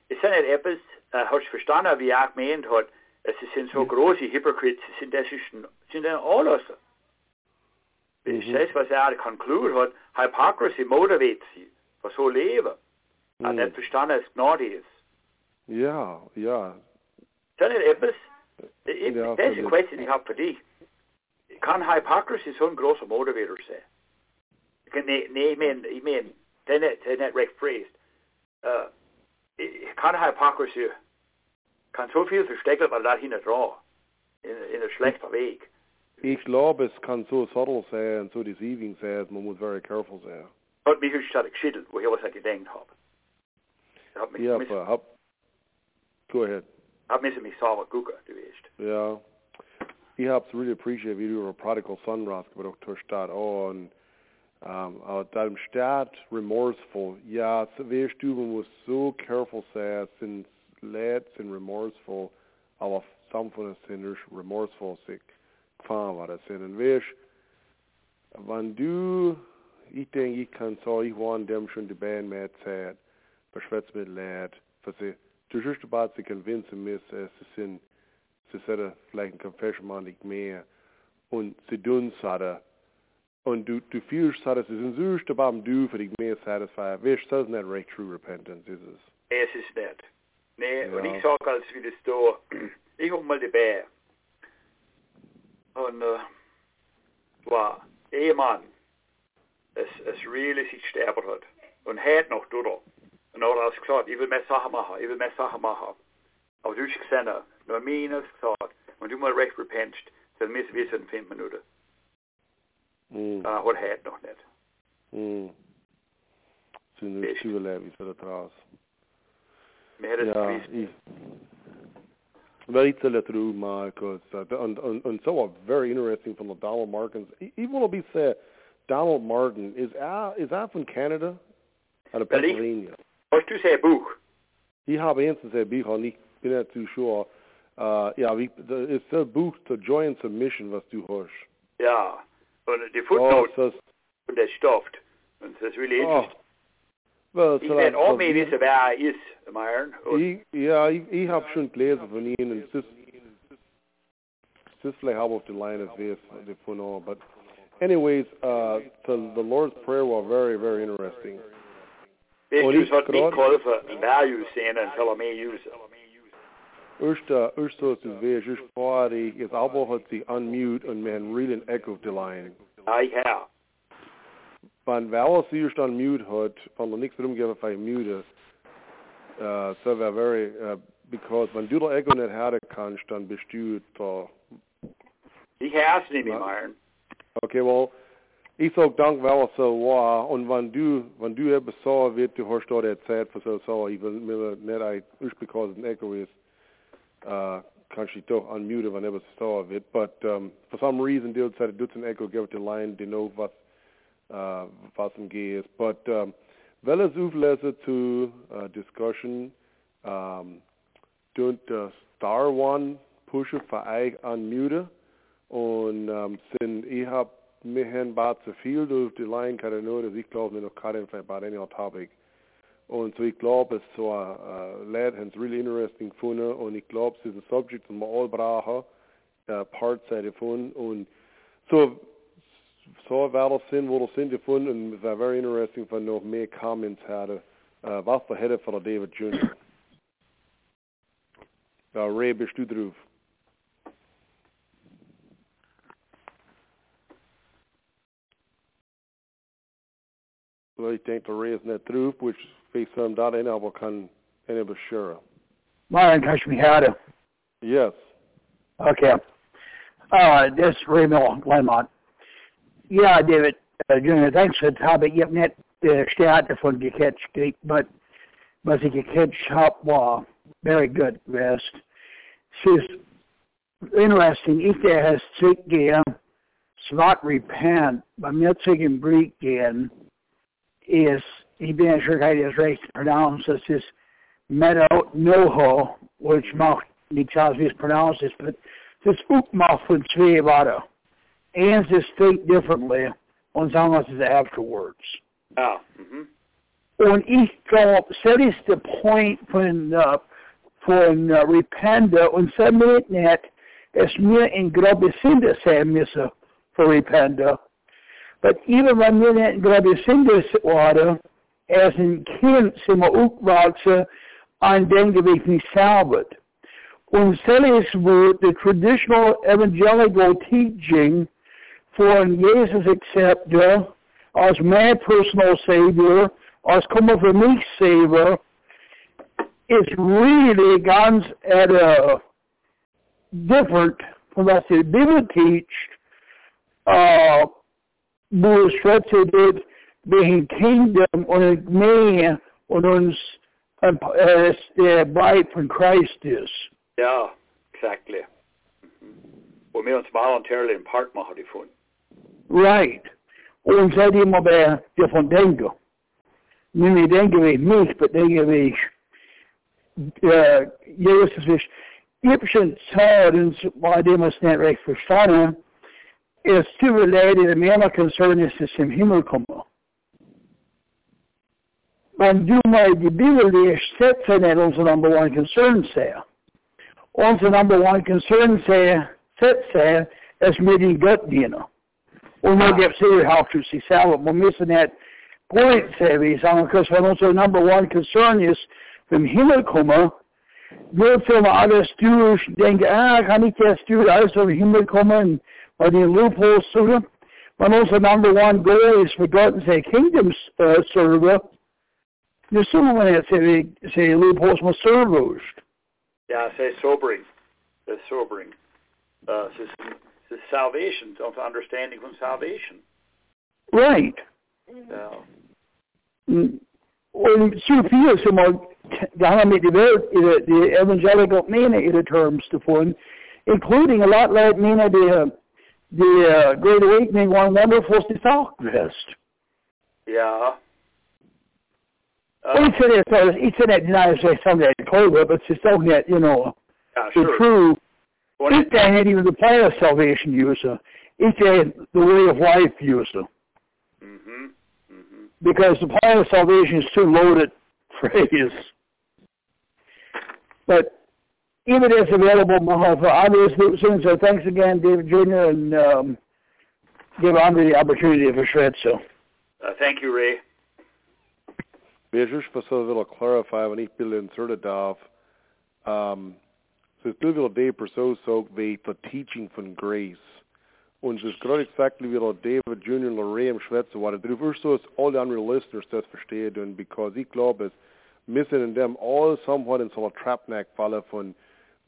Es sind nicht etwas, äh, hast du verstanden, wie er gemeint hat, es sind so große Hypocrites, sind das ist, sind alles. Wenn ich Mhm. das, was er conclude hat, Hypocrisy motivates sie, für so leben. Er hat Mhm. nicht verstanden, dass Gnade ist. Ja, ja. Ist das nicht etwas? Ich, Ja, das ist eine völlig. Question, ich habe für dich. Kann Hypocrisy so ein großer Motivator sein? Nee, nee, ich meine, ich net, det er net recht phrased. Uh, kan Hypocrisy, kan så viel verstecken, weil das hinten dran, in, in ein schlechter Weg. Ich glaube, es kann so subtle sein und so deceiving sein, man muss very careful sein. Hat mich schon geschüttelt, wo ich was gedacht habe. Hat mich, Ja, aber hab, go ahead. hat mich mich sauber gucken, du weißt. Ja. Ich hab's really appreciate, wie du über Prodigal Son rausgebracht hast, dort auch. Und, ähm, aber deinem Staat remorseful. Ja, so weißt du, man muss so careful sein, sind Leute sind remorseful, aber some von sind nicht remorseful, sich gefahren war das sind. Und weißt, wenn du, ich denke, ich kann sagen, ich war in dem schon die Band mehr Zeit, beschwätzt mit Leuten, für sie du just bare til convince mis se sin se sætter vielleicht en confession man ikke mere und se dun sada und du du fühlst sada se sin zuste bam du for dig mere satisfied wish doesn't that right true repentance is it Es ist nicht. Nee, ja. und ich sag als wie das da, <clears throat> ich hab mal dabei. Und äh, war Ehemann, es, es really sich sterben hat. Und heute noch durch. Und dann hat er gesagt, ich will mehr Sachen machen, ich will mehr Sachen machen. Aber du hast gesehen, nur mir hat gesagt, wenn du mal recht repentst, dann müssen wir es in fünf Minuten. mm. Dann hat heute noch nicht. mm. sin nu Visst. tyvärr så det tras Wir hätten ja es gewusst. i Very till through Marcus uh, and, and and so very interesting from the Donald Martins. E- Even will be said Donald Martin is out is out from Canada out of Pennsylvania. Hast du sein Buch? Ich habe erstens ein Buch und ich bin nicht zu sure. Uh, ja, wie, das ist Buch zur Joint Submission, was du hast. Ja. Und die Oh, Footnote das, von der Stoft. Und das ist really oh, interesting. well, Ich so werde like, auch mehr wissen, wer er ist, Myron. Und Ich, ja, ich, ich habe schon gelesen von Ihnen. Es ist, es ist vielleicht halb auf der Line, as wir es haben. But anyways, uh, the, the Lord's Prayer was very, very interesting. Weißt Und du, ich es hat nicht grad- geholfen, ein Value sehen, dann soll er mehr usen. Eerst, uh, eerst zoals het weer, eerst voor die, is allemaal hat sich unmute wir haben Echo der Line. Ja, ich her. Wenn wer alles eerst unmute hat, wenn er nichts rumgeben für mute, uh, so very, uh, because du das Echo nicht haben kannst, dann bist du da Ich nicht mehr, Okay, well, ich sag dank wel so war und wenn du wenn du etwas so wird du hast dort erzählt für so so ich will mir nicht ein because ein Echo ist uh kannst du doch unmute etwas so wird but um, for some reason du said it does echo it the line to know was uh was im geht ist but um, wel es auflesen zu uh, discussion um don't uh, star one pushen für euch unmute und ähm, sind, ich hab med äh, haben bare til field ud til lejen kan det noget, at vi klart med noget kan topic. Og så jeg glaube, es so uh, lad hans really interesting funde, und ich glaube, es ist ein Subject, das wir alle brauchen, har, uh, parts af und so, so hvad der sind, hvor der sind gefunden fund, und es var very interesting for noget mere comments her, äh, was hvad for hætte for David Jr. Der er ræbe stod 18th Netruf, which vi samdade när kan innebära. Myron Kashmihada. Yes. Okay. Uh, this is Raymond Lemont. Ja, David, äh, Junior, Dankset habe ich nicht äh, Stärke von gecatcht gekriegt, but was ich gecatcht habe, war very good rest. Es interesting, If there has zurückgehen, es wird repent, bei mir zurück im Brief gehen, ist, he ja sure, ich das recht pronounced, es ist Meadow Noho, which nichts aus, pronounced ist, but das Buch macht von zwei Worten. Eins ist state differently und das andere ist afterwards. Ja. Mhm. Und ich glaube, das ist der Point von, uh, von uh, Repender und so mit nicht, es mir in grobe Sünde sein müssen für Repender. But even in grobe Sünde waren, als ein Kind sind wir aufgewachsen an dem Gewicht nicht salvet. Und ist wo the traditional evangelical teaching von Jesus acceptor as my personal savior, als kommer för mig savior, is really ganz at a different from what the Bible teach, uh, wo es wird being kingdom und mehr und uns äh, der Bride von Christ ist. Ja, exactly. Wo wir uns voluntarily in Part machen davon. Right. Und seid immer bei davon denken. Nicht denken wie mich, aber denken wie ich, äh, Jesus ist, ich habe schon und bei dem es nicht recht verstanden, ist zu related, der mehr concern is ist, dass im Himmel kommen. Men du må de bibellige sätten är onze number one concern säger. Onze number one concern sätt säger, är med din göttdiener. Och nu get ser how to see salad. We're missing that point, säger vi, because vad onze number one concern is, vem himmel kommer, wil veel alle stuurders denken, ah, kan ik dat stuur alles over himmel komen, maar die loopholes zoeken. Maar onze number one goal is for God to say kingdoms uh, server. Dus sommige mensen zeggen loopholes maar servers. Ja, zij sobering. That's sobering. Uh, it's, salvation, of understanding from salvation. Right. Yeah. Mm. Och så finns som det har med the, the evangelical meaning i the terms to form, including a lot like meaning the the uh, Great Awakening one wonderful Sakvest. Yeah. Uh, each of it, so each of that denies say something that clover, but it's something that, you know, yeah, the sure. true, What each day had even the plan of salvation user, each day the way of life user. Mm-hmm. Mm-hmm. Because the plan of salvation is too loaded <laughs> phrase. But even it's available for obvious students, so thanks again, David Jr., and um, give Andre the opportunity for shred, so. Uh, thank you, Ray. Wir just for so little clarify when ich will insert it off. Um, so es will Dave so so wie the teaching von grace. Und es ist gerade exactly wie David Jr. und Ray im Schwätzen waren. Darüber so ist alle andere listeners das verstehen, und because ich glaube, es missing in them all somewhat in so a trapneck falle von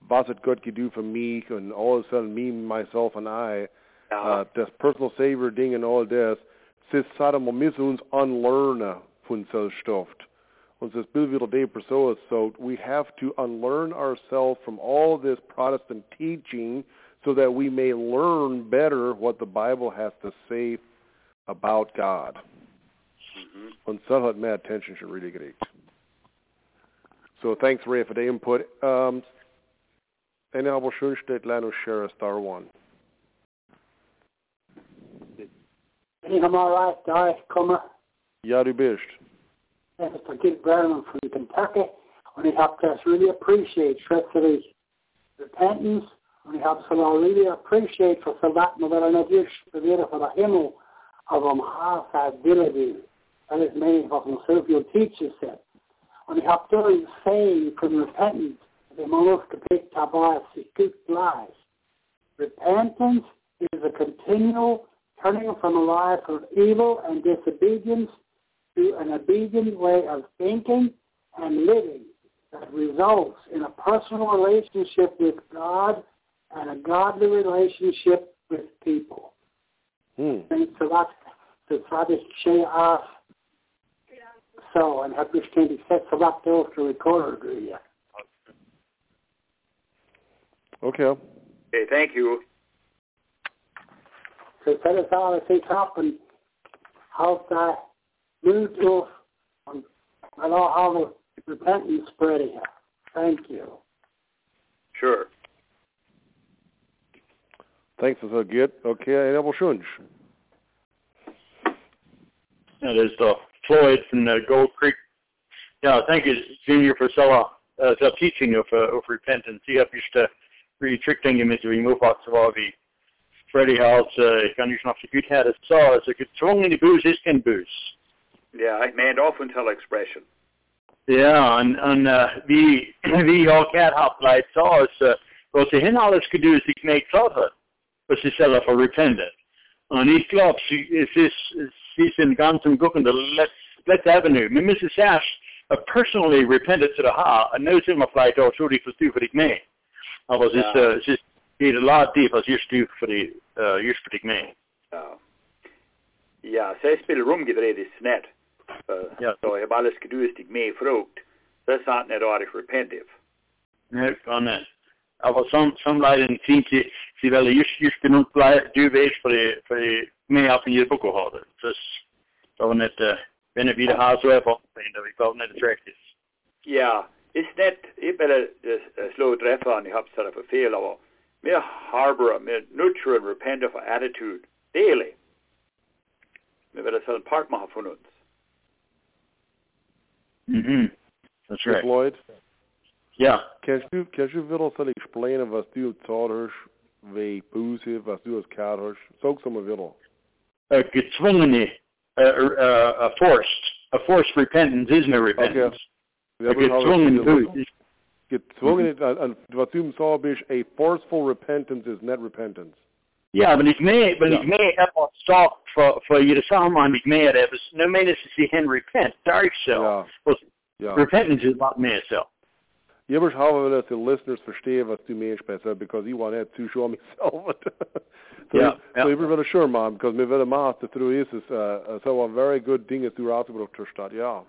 was hat Gott gedu für mich und all of a sudden me, myself and I, uh, das personal savior ding and all das, es ist sada man müssen uns unlearnen von so Stoff. Und es Bill wieder de so so we have to unlearn ourselves from all this Protestant teaching so that we may learn better what the Bible has to say about God. Mm-hmm. Und so hat mehr attention should really get so thanks, Ray, for the input. Um, any aber Schönstedt, Lano Sheriff, Star One. Ich habe mal right da komme. Ja, du bist. Das ist der Gil Berman from Kentucky. Und ich habe das really appreciate, schrecklich repentance. Und ich habe es really appreciate so that, weil er natürlich probiert für den Himmel, aber um half ability. That is many of them Sergio teaches it. Und ich habe durch saying from repentance, the most kapit tabas good lies. Repentance is a continual turning from a life of evil and disobedience to an obedient way of thinking and living that results in a personal relationship with God and a godly relationship with people. Hmm. And so that's the Father Shea so, and have beständig sätta rakt efter recorder ja. Okay. Okay, thank you. Så det är så att se kroppen halta moved off and allow how the repentance spreading here. Thank you. Sure. Thanks, that's a good. Okay, en aber schön. That is the Floyd from the Gold Creek. Yeah, thank you, Junior, for so uh, the teaching of uh, of repentance. Ich habe just uh, retricting mit dem Mofax war wie Freddy House uh, kan ju snabbt gut här det sa så gedrungen die bus ist kein bus. Yeah, I meant often tell expression. Yeah, and and uh, vi vi har cat hop light sa uh, vad det hen alles gedu is ik make klart was sie selber for repentant. Und ich glaube, es ist, sie ist in ganzen gucken, the Let's, Let's Avenue. Mrs. Sash uh, personally repented to the ha, and nu zijn we flight für du für dich mee. Aber es ist, uh, es ist, geht a lot deep als just du für die, uh, just für dich mee. Ja. Ja, zij spelen rumgedreht is net. Uh, Ja. Så jag har alles gedustig med frukt. Det är sant när det är repentive. Ja, kan det. Aber som, som leiden zien sie, sie wollen just, just genug blei- du weißt für die, für die mehr auf in ihr Buch haben. Das ist, aber nicht, uh, wenn er wieder har så är på, det vi glaube nicht attractive. Ja, ist net, ich will uh, slå träffa an, jag har ställt för fel av mer harbor, mer nurture and repent for attitude daily. Men vill säga part man har funnits. Mhm. That's right. Floyd. Ja. Kan du, kan du willen zal explainen wat du taalhers wij boze, wat du als kaarhers, zo som willen. A gezwungene, uh, uh, a forced, a forced repentance is no repentance. We A gezwungen buß. Gezwungen, en wat du is, a forceful repentance is net repentance. Ja, men ik mee, men ik mee heb wat stop voor voor je samen ik mee hebben. No meen is ze hen repent. Daar ik zo. Ja. Was Ja. repentance is wat meer zo. Jimmers hebben we dat de listeners verstaan wat du mens bent, because you want that to show so, <laughs> Ja, ja. so jimmers willen sure man, because me willen maat de through is is uh, so a very good dingen throughout the terstad. Ja.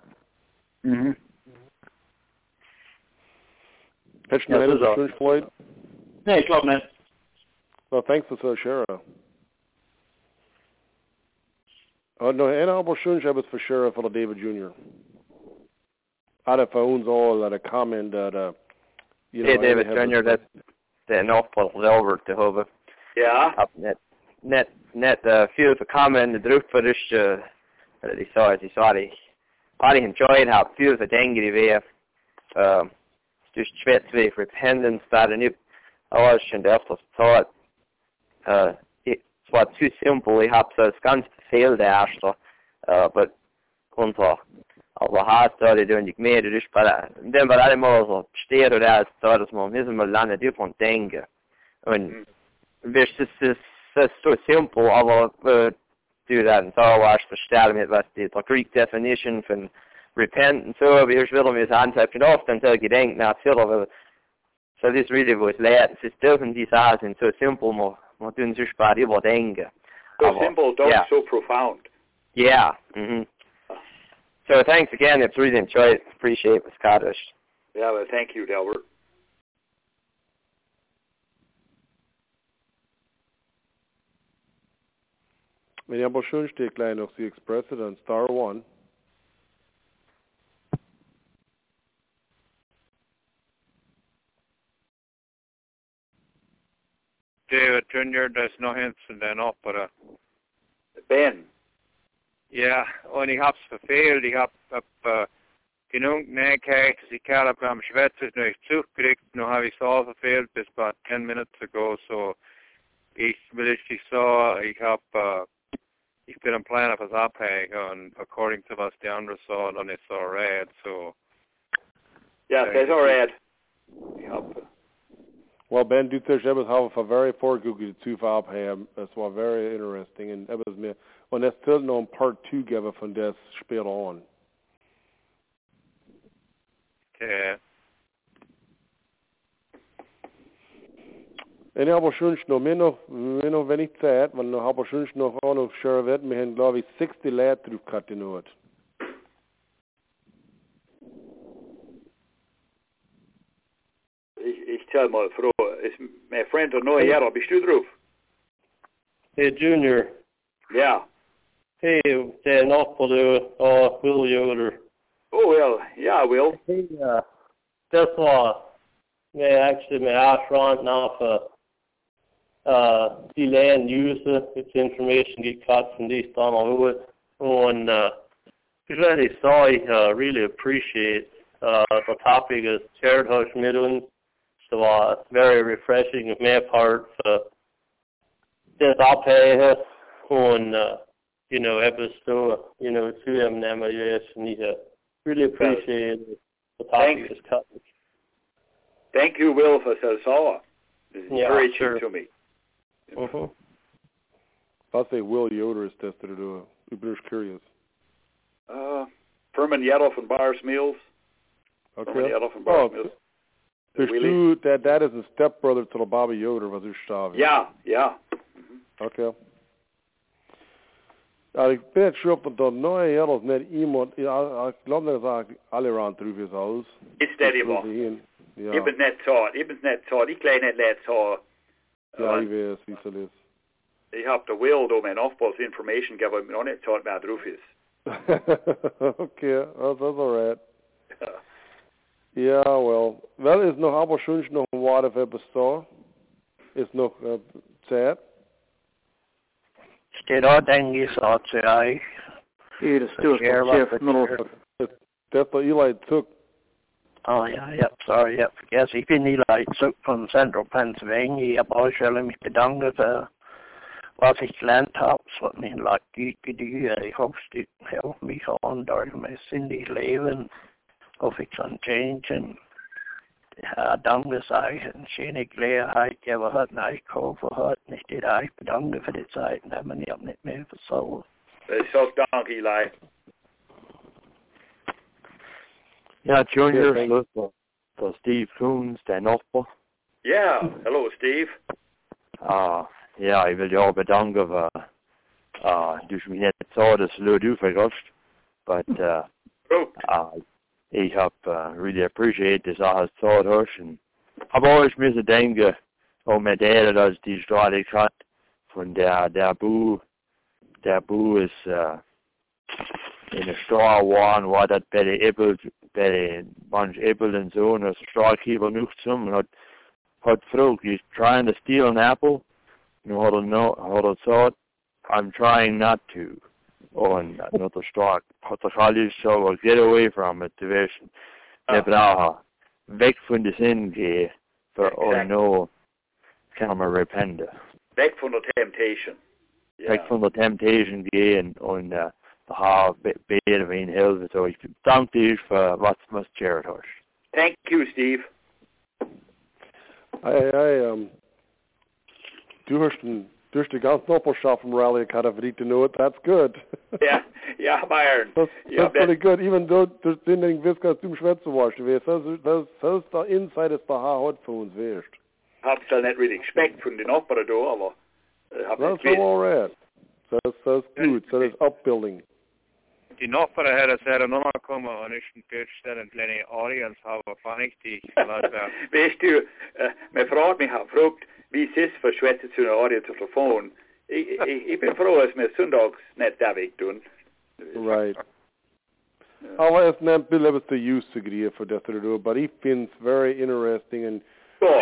Mhm. Het Ja, is dat is al. een Floyd. Nee, klopt net. Well, thanks for so Shara. Oh no, en album schön habe es für Sheriff von David Jr. Out of phones all at a comment that uh you know Hey, David Jr., this- dat det er nog på over te hebben. Ja, Op net, net, net uh, veel te komen in de druk voor dus, uh, dat ik zei, ik zei, wat ik enjoyed heb, veel te denken die weer, uh, dus twee, twee repentance, dat en ik, alles schon der erste Zeit, uh, het was zu simpel, ich hab so das ganze veel der erste, uh, but, unter, aber hast da die doen ik meer, dus bij den var allemaal så steer och där så det som om det som landet upp från dengue. Und hvis det så så så aber uh, do that and so was verstellen mit was die der Greek definition von repent and so vi hörs väl med antecknen ofta så gedenk när fyller väl så det really was lärt så dürfen die sagen so simpel mo mo tun sich bara über dengue. so Aber, simple, don't yeah. so profound. Yeah. Mhm. So thanks again. It's really enjoyed it. Appreciate the Scottish. Yeah, well, thank you, Delbert. Men jag bara schön steht klein noch sie express it on star one. David Jr., there's no hints in den opera. Ben, Ja, und ich hab's verfehlt. Ich hab, hab äh, eh, genug Nähigkeit, ich gerade beim Schwätzen noch nicht zugekriegt. Nun habe ich es auch verfehlt bis about 10 minutes ago. So, ich will richtig so, ich hab, äh, ich bin am Plan auf das Abhängen und according to was die anderen sagen, dann ist es alright. So, ja, Thank that's you. all right. Well, Ben, du ters hebben half a very two five ham. Das war very interesting and that was me. Und das still noch ein part two geben von das Spiel on. okay. En jag har schön noch mehr noch, mehr noch wenig Zeit, weil noch habe schön noch auch noch wird. Wir haben glaube ich 60 Leute drauf gehabt in Ort. Ich, ich tell mal, Frau, ist mein Freund der neue Jahr, bist du drauf? Hey Junior, Ja. hey, det är något på det, ja, Will Yoder. Oh, well, yeah, Will. Hey, uh, det var med actually med Ashron now for uh, the land user, its information get cut from these over it. And uh, really sorry, uh, really appreciate uh, the topic is shared hush midden. So uh, it's very refreshing of my part for this update on, uh, you know, episode, you know, to them now, yes, and uh, really appreciate the topic Thanks. is cut. Thank you, Will, for so saw. It's Yeah, encouraging sure. to me. Mm-hmm. I'll say Will Yoder is tested to do. Ich bin curious. Uh, Furman Yedel from Bars Mills. Furman Okay. Yedel from Bars Oh, Mills. Bist that, that is a stepbrother to the Bobby Yoder, was du staven. Ja, ja. Mm-hmm. Okay. Ja, ik ben het sure op dat neue Jahr net iemand, ja, ik geloof dat het alle rand terug is aus. Ist der immer. Ja, Ich bin nicht zart. Ich bin nicht zart. Ich kleine nicht leid zart. ja, ich weiß, wie es ist. Ich hab der Will, da mein Aufbaus Information gegeben, aber mir noch nicht zart, wer drauf ist. okay, that's, that's alright. <laughs> Ja, well. Wel, is nog aber schön noch ein Wort auf etwas da. Ist noch äh, Zeit. Steht auch, denke ich, so zu euch. Hier, das Stuart Share Jeff what Middle. that's what Eli took. Oh ja, yep, sorry, yep. Yes, ich bin Eli Zuck von Central Pennsylvania. Ich habe euch alle mich bedanken für was ich gelernt habe. Es hat mich like gut gedauert. Ich hoffe, es hilft mich an durch mein sündig Leben. Ich hoffe, ich kann changen. Ja, danke sage ich, eine schöne Gelegenheit, die wir heute nachgeholfen hat. Ich dir euch bedanken für die Zeit, die man ja nicht mehr versaut. Ich sag danke, Eli. Ja, Junior, Ja, look for, for Steve Coons, der Nachbar. Yeah, hello, Steve. Uh, ja, jeg vil jo bedanke for, uh, du som ikke så det, så lød du først. But, uh, Goed. uh, har uh, really appreciate this, jeg har thought her, and I've always missed a denke, og med det, der de stadig kan, von der, der bu, der bu is, uh, in a straw one, hvor dat bedre æble, bedre bunch æble and so, og så straw keeper nu som, og had fruit, he's trying to steal an apple, know, how to know, how to thought, I'm trying not to. And another straw, put the so I'll get away from it, division. Ah. Nebra, væk fra det sind, for, oh Exact. no, kan man repente. Back from the temptation. Yeah. Væk fra the temptation, gehen, und, uh, the har bedre ved en helvede, så jeg danke dig for, hvad som er charity. Thank you, Steve. I, I um, du hast den, du hast die ganze Doppelschaft vom Rally Academy verdient to know it. That's good. <laughs> Yeah, yeah, Byron. That's, Yeah, that's pretty good. Even though du den den wisst, dass du im Schwätzen warst, du weißt, das, das, das ist der Inside ist der Haar für uns, weißt. Hab's da nicht really expect von den Nachbarn da, aber äh, hab That's nicht all alright. Das, das ist gut. So das ist Upbuilding. Die Nachbarn här säger nog man kommer och nyssen pyrställen till en audience har fan inte förlåt. Weißt du, äh, meine Frau hat mich auch gefragt, wie es ist, verschwätzt zu einer Audio zu Telefon. Wir sonntags nicht da weg tun. Right. Alla är nämnt belevs the use degree för detta då, but it finns very interesting and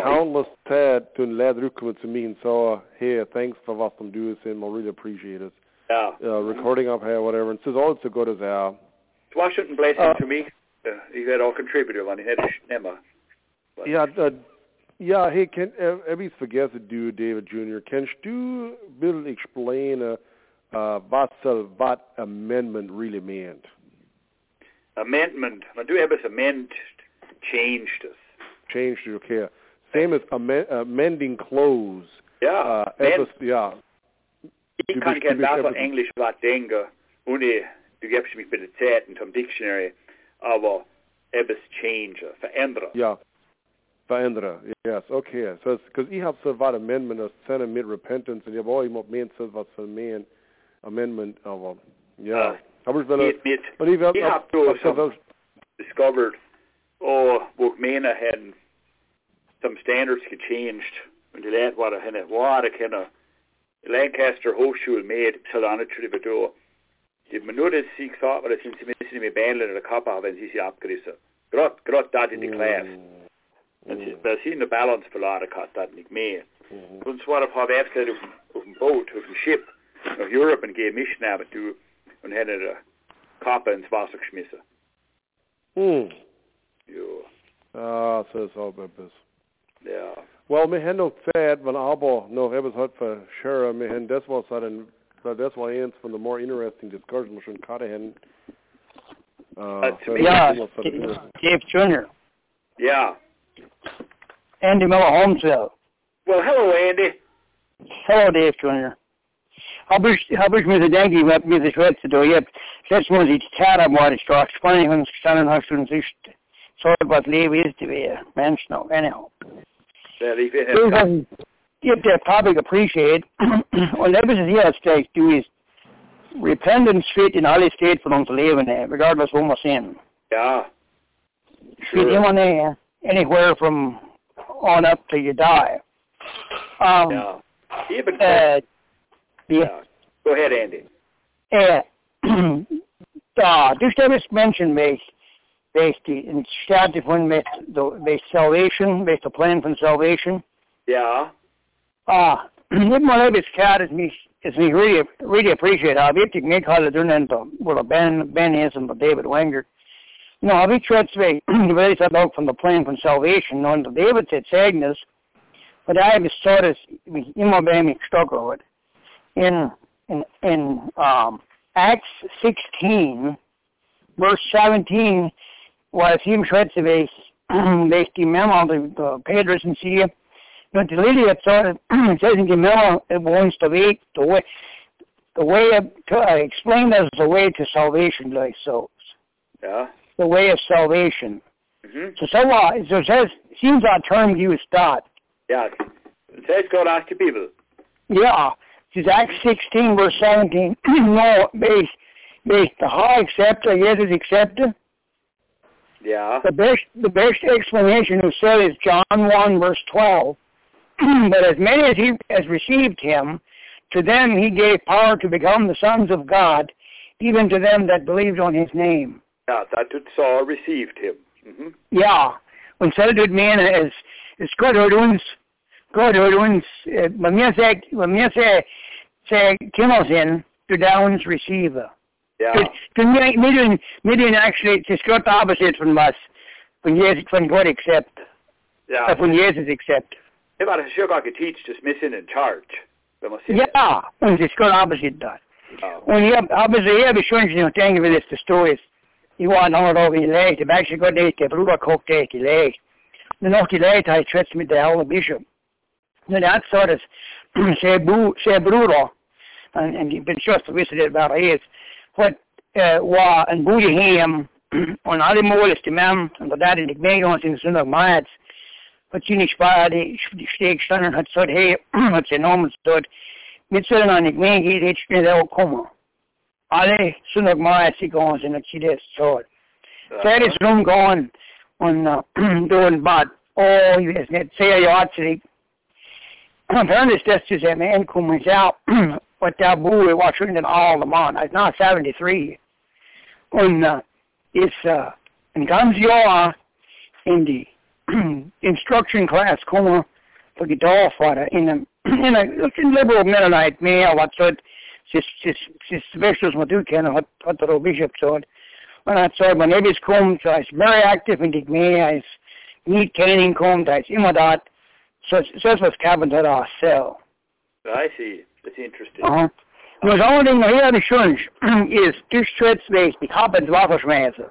countless tad to en läderutkommen till min sa, hey, thanks vad de do sin, I really appreciate it. ja. Uh, recording up here, whatever, and says all so good as our. Wasn't blessing Uh, to me. Uh, you had all contributed one. You had. Ja, uh, ja, hey, can, uh, everybody's forgets to do, David Jr. Can du bill explain uh, uh, så- vad amendment really meant? Amendment. Man du hebben amend changed us. Changed it, okay. Same as amen, amending clothes. Ja, Uh, etwas, ja, ich du kann kein Wort etwas- Englisch was denken, ohne, du gibst mich bei der Zeit und vom Dictionary, aber etwas change, verändern. ja. Verändere, yes, okay. So, because habe so was amendment, das Zähne mit repentance, habe auch immer mehr so was für mein amendment, aber, ja. Ah. Aber ich will, Mit, mit, und ich will, ich hab ich- so ich- some- discovered, oh, ich meine, had some standards gechanged, und die Leute waren, haben, wow, da können, Lancaster Hochschule med, så landet til det då. Det men nu det sig så, var det sin semester med banden eller kappa, wenn sie sie abgerissen. Grot, grot dat in die class. Men Mm. der sin the balance for lot kat dat nicht mehr. Und zwar auf halb erst auf dem auf dem Boot, auf dem Schiff nach Europe und gehen mich nach du und hätte der Kappa ins Wasser geschmissen. Mm. Jo, Ah, so ist auch etwas. ja. Well, wir haben noch Zeit, wenn aber noch etwas hat für Shara, wir haben das was dann, weil das war eins von den more interesting discussions wir schon gerade haben. Uh, That's so. Ja, das was interesting. Dave Jr. Ja. Andy Miller Holmesville. Well, hello Andy. Hello, Dave Jr. Habe ich, habe ich mir so denke, ich hab mir das letzte da, ich hab, letztes Mal die mal ich straks spannend, wenn es gestanden hast und sich so was Leben ist, wie Menschen auch, anyhow. Well, ich will Irgendwas, if the public appreciate, und etwas ist hier als Text, du ist, Repentance fit in alle States von unser Leben, regardless wo wir sind. Ja. Fit immer näher, anywhere from on up till you die. Um, Ja. Eben, uh, yeah. Go ahead, Andy. <clears throat> Uh, uh, du stämmest Menschen mich, welche die Staat von mit der Salvation, mit der Plan von Salvation. Ja. Ah, mal etwas gehört, es mich, es mich really, really appreciate. habe. Ich habe die nicht alle drin, wo der Ben, Ben ist und David Wenger. You know, vi trötsvei, det är så from the plan from salvation, och David said Agnes, but I of, immer bei mig struggled. In, in, in, um, Acts 16, verse 17, was Schwetzeweg, welch die Männer, die Petrus und sie, und die Lydia sort of, says in die Männer, it was the way, the way, the way of, to, I explained as the way to salvation, like so. Yeah. The way of salvation. Mhm. So, so, uh, so it says, seems our term used that. Ja. Säg ska du ask people. Yeah. It's Acts 16, verse 17. <clears throat> no, based, based the high acceptor, yes, is accepted. Yeah. The best, the best explanation who said is John 1, verse 12. <clears throat> but as many as he has received him, to them he gave power to become the sons of God, even to them that believed on his name. Ja, that du Saul received him. Mhm. Ja, und seltet men es es Gott hat uns Gott hat uns äh, bei mir sagt bei mir sagt sagt Kimmel sind to downs receiver. Ja. To mir mir den mir actually das Gott opposite von was von Jesus von Gott accept. Ja. Äh, von Jesus accept. Var det sure got teach just missing in charge. Wenn man sieht. Ja, und das Gott opposite da. Ja. Und ich hab aber sehr habe schon schon denken wir das Story ist. Ich war noch over gelegt, der actually Gott der <clears throat> Bruder kocht der gelegt. Und noch gelegt hat ich mit der Herr Bishop. Nu dat så det säger bro, säger bror you've been just visited about it what uh, var en god hem och en alle måleste män och där det mig och sin son av mats but you nicht war die steg standen hat så hey hat sie enormt stod mit så en ich mig geht ich mir da kommen alle son av mats i gång sin att det så så är det som gång och doing but oh you inte säger jag att det Apparently, that's just a man comes out <clears throat> what that boy was shooting all the man. It's not 73. Und uh, it's uh, in ganz Jahr in the <clears throat> instruction class kommen för gitarrförare in en in a <clears throat> in liberal Mennonite male vad så sis specials vad du kan vad vad det bishop sa. Men att så man är kom så är very active in the me is meet training kom där är immer dat så så was cabin that our cell. I see. That's interesting. Uh-huh. Nu das andere Ding hier die schön ist durch Schrittweg die Kappens Wasserschmerzen.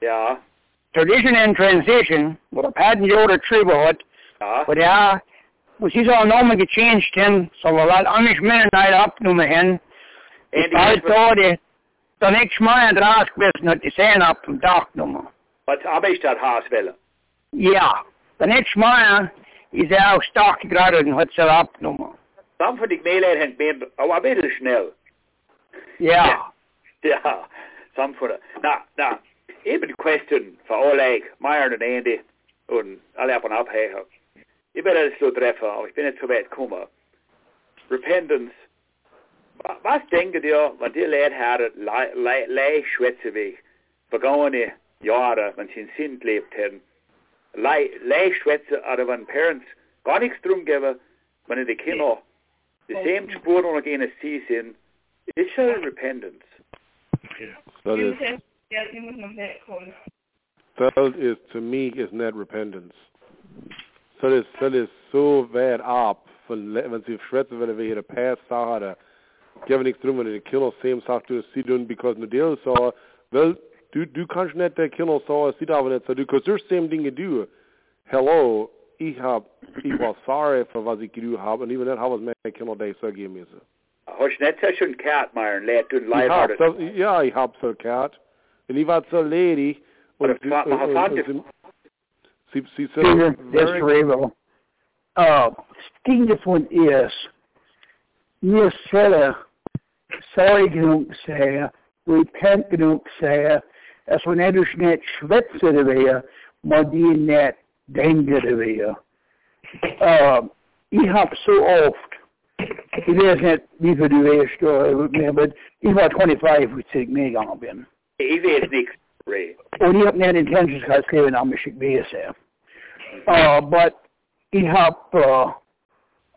Ja. Tradition and transition, wat op had die oude tribe had, Ja. maar ja, we zien al nomen gechanged hen, zo we wat anders Mennonite opnoemen hen. En Ik die had daar de, dan ik schmaar draas geweest, dat die zijn op dem dag noemen. Wat habe ich dat Haus welle? Ja, dan ik schmaar is er ook stark gerade en hat ze opnoemen. Sam van die meelheid hen ben, oh, een beetje snel. Ja, Ja. Sam van de, nou, nou, even question for alle Meijer en Andy en alle op en op <laughs> her. Ik ben het zo treffen, aber ich bin nicht so weit gekommen. Repentance. Wa- Was denken ihr, wenn die Leute haben, lei schwätze weg, vergangene Jahre, wenn sie in Sinn gelebt haben, lei schwätze, oder wenn Parents gar nichts drum geben, wenn die Kinder dieselben Spuren noch gehen, als sie sind, ist er schon Repentance. So this, that is to me is not repentance. Så det, så det er så väl upp för wenn sie schwätzen wenn wir ihre past sache geben nichts drum wenn die Kinder same sagt du sie tun because the deal so well du du kannst nicht der Kinder so sie da nicht so du because there's same Dinge du hello ich hab ich war sorry für was ich getan habe und even nicht habe es meine Kinder da so geben müssen Hast du nicht so schön Kat, Meier, Leute tun ich live so, ja ich hab so gehabt und ich war so lady Aber und, das war- und, war- und, und sie sie sie Peter, so that's cerebral. Uh, sting von is, mir skulle sorry genug säga, repent genug säga, att hon är du snett svetsar det via, men det är nät dänger det via. Uh, jag har så ofta, det är inte varför du är större, men jag var 25 och sig mig. Ich weiß nichts, Ray. Och ni har inte intentions att skriva namn med sig Uh, but he helped uh,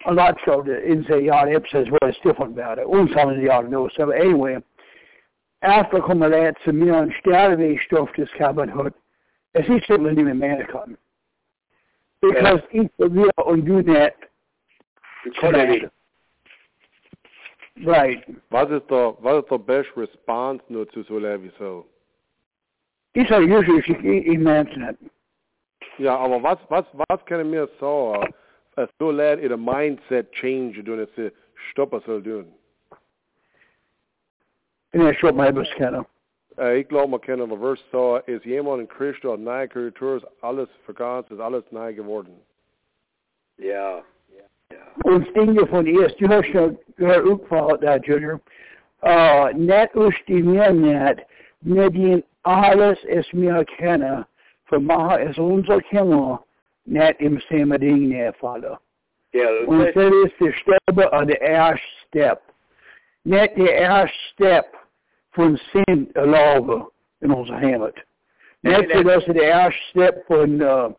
a lot so the in say yard says it's different about it. One some of the yard knows so anyway. efter kommer det som mere en stadigvæk stof til skabet Es ist simpelthen ikke mere kan. Because yeah. we are on do that, Right. Was ist der, was ist der best response nur zu so wie so? These are usually ich imagine it. Ja, aber was, was, was kann mir so, uh, uh, so leid in a mindset change doen, het ze stoppen zal doen? En ik schrap mij beskennen. Uh, ik geloof, man kennen de vers zo, is iemand in Christus neu Kreatur, alles vergangen, ist alles neu geworden. Ja. Und Dinge von erst, du hast ja gehört, auch da, Junior. Uh, net ist die mir net, mit den alles es mir kennen, für maha es unser Kinder, im selben Ding nedfalder. Ja, Und det er det step of the erste step. Net de erste step von sin love in onze hemel. Net det er det erste step von uh,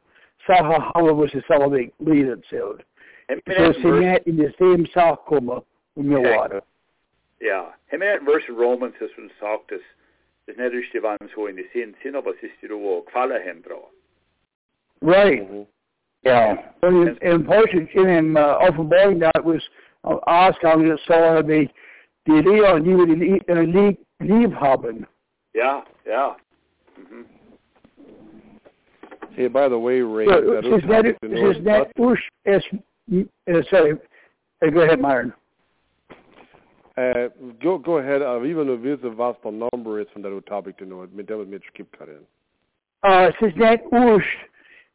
saha how was så vi lider til. Så sin net in the same kommer om your water. Ja, hemmet vers Romans is von sagt es, es net die waren so in die sin sin aber es ist die wo gefallen hem bra. Right. Mm -hmm. Yeah. In, in Portugal, in uh, Offenburg, that was uh, Oscar that saw the die Idee, die wir die lieb, lieb haben. Ja, ja. Mhm. Hey, by the way, Ray, So, that is that, is that ush, es, uh, sorry, uh, go ahead, Myron. Uh, go go ahead. Uh, even if it's was the number is von der topic to know, mit dem mit skip kann. Uh, es ist nicht usch,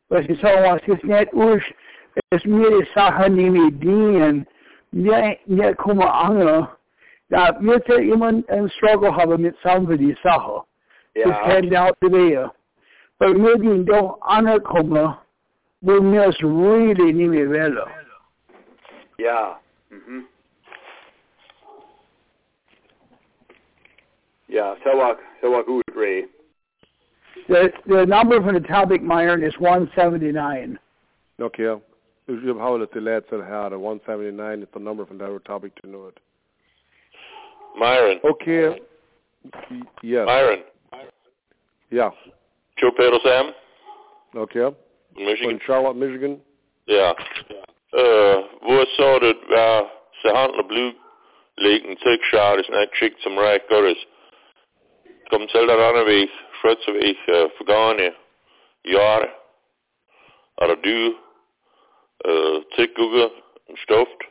was ich so was, es ist nicht usch, es mir die Sache nicht mit dienen, mir, mir kommen andere, da wird immer ein Struggle haben mit Sachen die Sache. Das Ja. kennt out to there. Aber mir die doch anerkommen, wo mir es really nicht mehr wollen. Ja. Mhm. Ja, så var så var gut, Ray. The, the number for the topic, Myron, is 179. Okay. Ich habe heute die letzte her, 179 is the number von der topic to know it. Myron. Okay. Yes. Myron. Ja. Joe Petersam, Okay. Michigan. Von Charlotte, Michigan. Ja. Uh, hvor så det var, så handler blue liggen til schade, sådan et chick som ræk godt Kom til der andre væg, frøtse væg, uh, forgående, jare. Er der du, uh, til gugge, en stoft,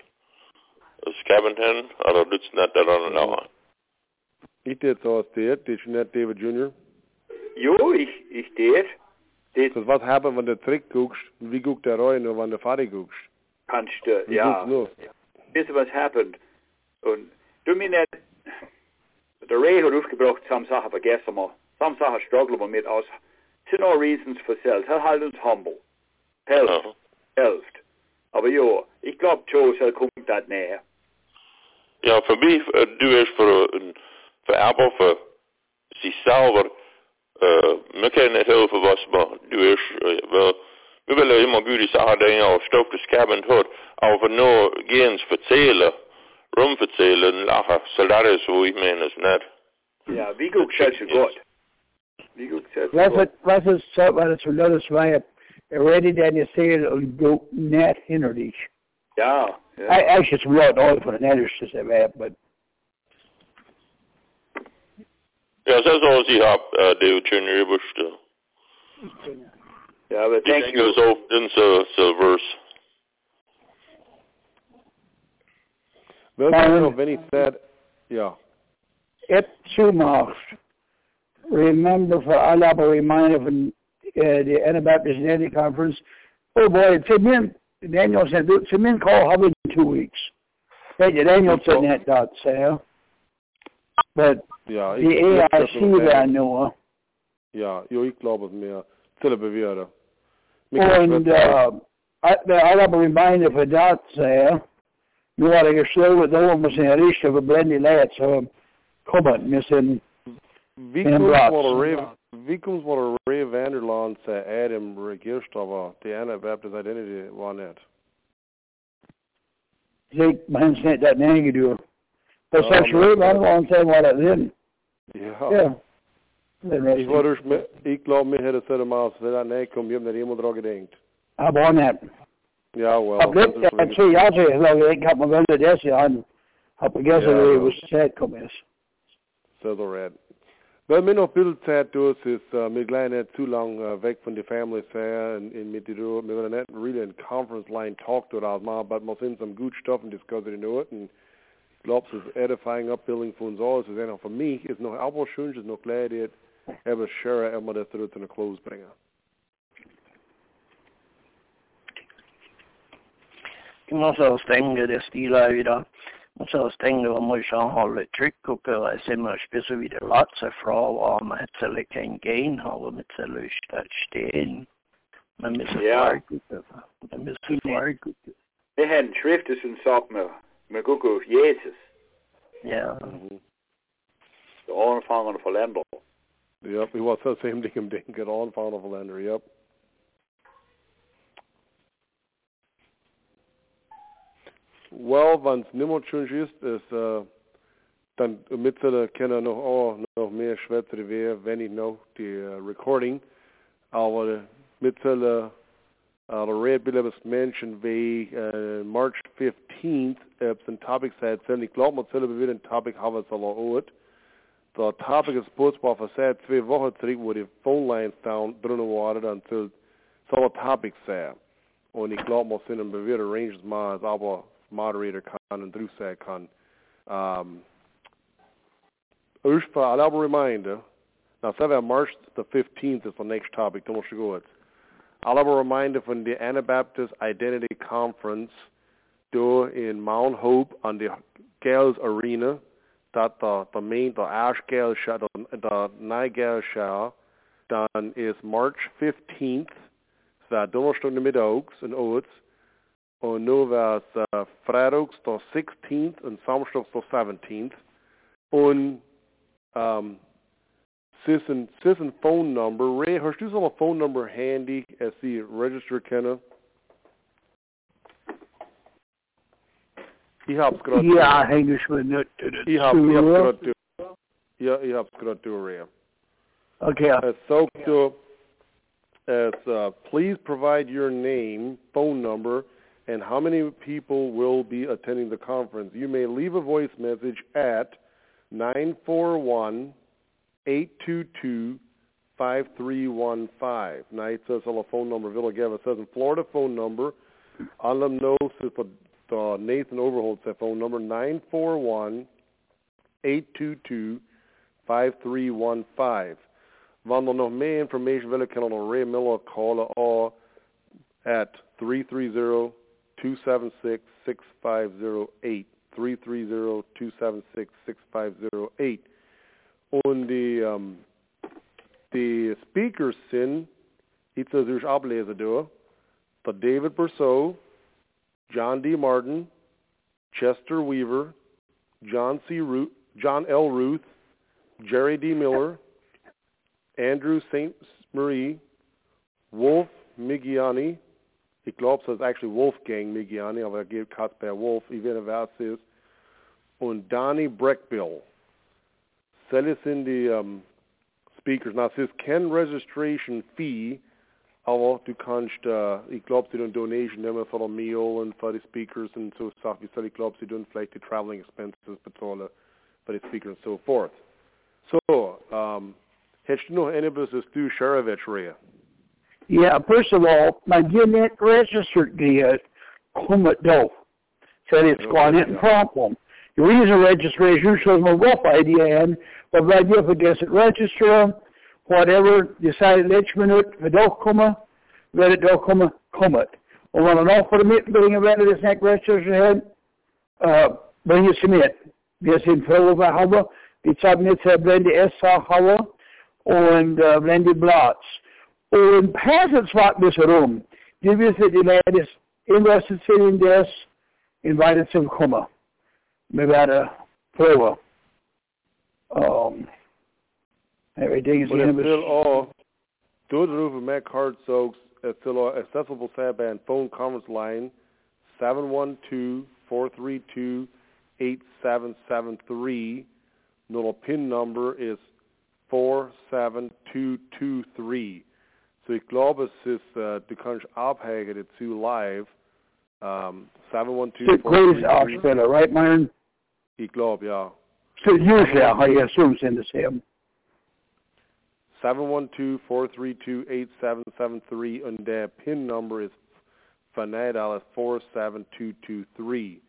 og skaben hen, er der lidt sådan der andre laver. Ich det så steht, det er net David Jr. Jo, ich, ich det. Det Das was haben, wenn du Trick guckst, wie guckt der rein, nur wenn du Fahrt guckst? kannst du, Wie ja. guckst du? Wisst ihr, was happened? Und du mir nicht, der Ray hat aufgebracht, some Sachen vergessen wir. Some Sachen strugglen wir mit aus. To no reasons for self. Er halt uns humble. Helft. Ja. Helft. Aber jo, ich glaube, Joe soll kommt das näher. Ja, for mig, øh, du er for, en- for arbejde for sig selv, øh, man kan ikke helpe for hvad man, du er, øh, vel, vi vil immer gud i sager den og stokke skaben hod, og for nu gens fortæller, rumfortæller, en lacher, så der er så, jeg mener, sådan Ja, wie gut selv så godt. Wie gut selv så Was godt. it, was it, så var det så lød svej, ready den jeg ser og gå net hinder dig. Ja, I ja. actually it's real noise for the netters to say that, but Ja, så så også, jeg har, øh, det er jo Junior Bush, det. Ja, but Det thank tænker you. jeg så, den så, så verse. You know, Vinny said, yeah. it too much. Remember for I love a reminder from uh, the Anabaptist Unity Conference. Oh boy, to men, Daniel said, to men call Hubbard in two weeks. Hey, Daniel said that, dot, Sam. But Ja, the AIC där nu, Ja, jo, ich glaube es mir. Till att bevara. and uh, I, I love a reminder for that, Sam. Nu jag slagit dem med sin risk över bländig lät, så kommer med sin Wie En komt plaats. wat een Ray, wie komt wat een Ray Vanderland Adam Register de Anabaptist Identity var net. Jake, man sent that name do. But Ja, such men- real, I don't want to say what it is. Ja. Ja. Den durch, ich glaube, mir hätte es dann mal, wenn er näher kommt, ich habe nicht immer dran gedacht. Aber net. Ja, well. Op dit, dat is ik zie jou zeggen, ik had me wel de des jaar heb vergessen Ja, wie ja. was tijd kom is. So the red. Wel, mir noch ein bisschen Zeit durch ist, äh, mir gleich nicht zu lang äh, weg von der Family fair und, und mit der, wir werden nicht really in conference line talk dort aus machen, aber wir sind some good stuff and discuss it in it und ich glaube, es ist edifying, upbuilding für uns alle, es ist einfach für mich, ist noch aber schön, es ist noch gleich, das, aber sure, immer das zurück zu einer Close bringen. Jeg må så stenge det stiler wieder. Og så stenge og må så holde trykk og gøre simmer spise videre lat seg fra og med til ikke en gen og med til lyst at sten. Men med så Ja. fargutte. Men med så fargutte. Det har en skriftet som sagt med, med Gugge Jesus. Ja. Det overfangende for länder. Yep, we want the same thing, <laughs> I'm thinking, on final Valender, wenn es nicht mehr schön ist, ist äh, dann mittlerweile können noch auch noch mehr Schwätze wäre, wenn ich noch die äh, Recording, aber mittlerweile uh, the red bill mentioned wie uh, March 15th, uh, ein Topic seit sind, ich glaube, man soll wieder ein Topic haben, soll er auch. The topic is supposed to be said twee wochen terug, wo die phone lines down drinnen waren, dann soll, soll ein Topic sein. Und ich glaube, man sind ein arranges mal, aber Moderator und drüber sagen kann. Um, for a reminder, now seven March the 15th is the next topic, don't go it. I'll have a reminder from the Anabaptist Identity Conference do in Mount Hope on the Gales Arena. that the the main the Ash Gale show the the Night Gale show done is March 15th. Så dondersdag middags en året. Og nu var uh, fredags the 16th and samstags the 17th. Und um, Sisson, Sisson phone number. Ray, hast du so a phone number handy as the register kenner? Ich hab's gerade. Ja, häng ich mir nicht. Ich hab, ich hab's gerade du. Ja, ich hab's gerade du, Ray. Okay. Uh, so, to, as, uh, please provide your name, phone number, and how many people will be attending the conference. You may leave a voice message at 941 822 5315. Now it says the phone number, Villa. It says in Florida phone number. On them knows that the, the Nathan Overholt's that phone number 941 822 5315. Wanneer nog meer information willen, kan Ray Miller callen at 330 276 6508. 330 276 6508. Und die, um, die speakers sind, iets als ik ablezen door, the David Berceau, John D. Martin, Chester Weaver, John C. Ruth, John L. Ruth, Jerry D. Miller, Andrew St. Marie, Wolf Migiani, ich glaube, ist actually Wolfgang Migiani, aber er geht bei Wolf, es ist, und Donnie Breckbill. Selle sind die um, Speakers. Na, es ist kein Registration Fee, aber du kannst, uh, ich glaube, sie tun Donation nehmen für ein Meal und für die Speakers und so Sachen. Wie soll ich glaube, sie tun vielleicht die Traveling Expenses bezahlen für die Speakers und so forth. So, um, hättest du noch etwas, das du? Yeah, first of all, my net registered the uh, Clummet Doe. Said it's gone in problem. The reason registration shows a rough idea and but right if it doesn't register whatever, decide each minute, if it don't come, let it don't come, come it. Och man har någon för mitt bringa väl det snack registration uh bring it submit. Wir sind froh über Hawa. Wir haben jetzt Blende Essa Hawa und uh, Blende Blatz. Und passage war bis rum. Die wissen, die Leute interested in this, invited zum kommen. Wir werden pröven. Um, everything is det in är still all, doodroof med card soaks, är still accessible tab phone conference line 712-432-8773 Normal pin number is 47223. Så ich glaube, es ist, uh, du kannst abhängen dazu live. Um, 712 The greatest right, Myron? Ich glaube, ja. So usually, I assume in the same. 712-432-8773 und der PIN number ist Fanadal 47223.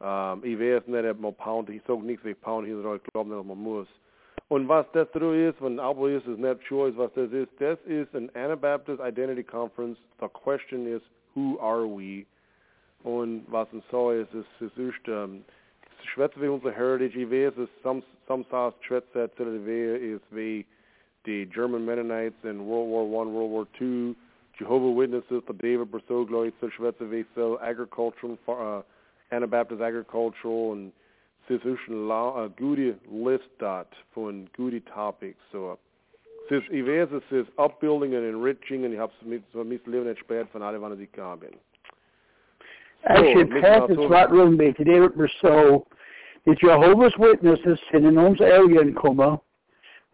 Um, ich weiß nicht, ob man Pound, ich sage nichts wegen Pound, ich glaube nicht, ob man muss. Und was das da ist, wenn Abo ist, ist nicht choice, was das ist, das ist an Anabaptist Identity Conference. The question is, who are we? Und was ein so ist, ist, ist, ist um, schwätze wie unser Heritage, ich weiß, es some, sauce schwätze zu der ist wie the German Mennonites in World War One, World War Two, Jehovah Witnesses, the David Glory, so schwätze wie so agricultural, uh, Anabaptist agricultural, und ist auch eine gute Liste von guten Topics. So, es ist, ich weiß, es ist Upbuilding and Enriching, und ich habe es mit, so mit Leben entsperrt von alle, wann ich gekommen bin. Actually, Pat is right room bij David Brousseau. The Jehovah's Witnesses zijn in onze area komen.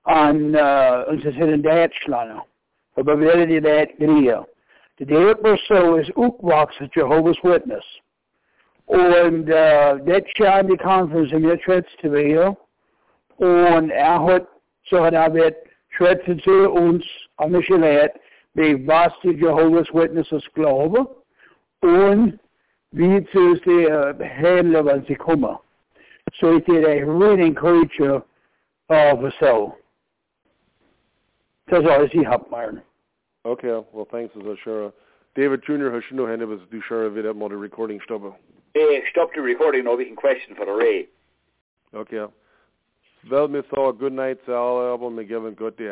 En, uh, en ze zijn in Duitsland. We willen die dat grieën. De David Brousseau is ook wat Jehovah's Witness. Und äh, das Jahr die Conference im jetzt zu wir. Und er hat, so hat er wird schwätzen zu uns an mich gelehrt, wie was die Jehovah's Witnesses glauben und wie zu sie äh, handeln, wenn sie kommen. So ich did a really encourage you of so. Das alles ich hab, Myron. Okay, well thanks, as. David Jr. has no hand was du sure vid at the recording stoppen. Hey, stop the recording now. We can question for the Ray. Okay. Vel med så, good night til alle, og med given godt det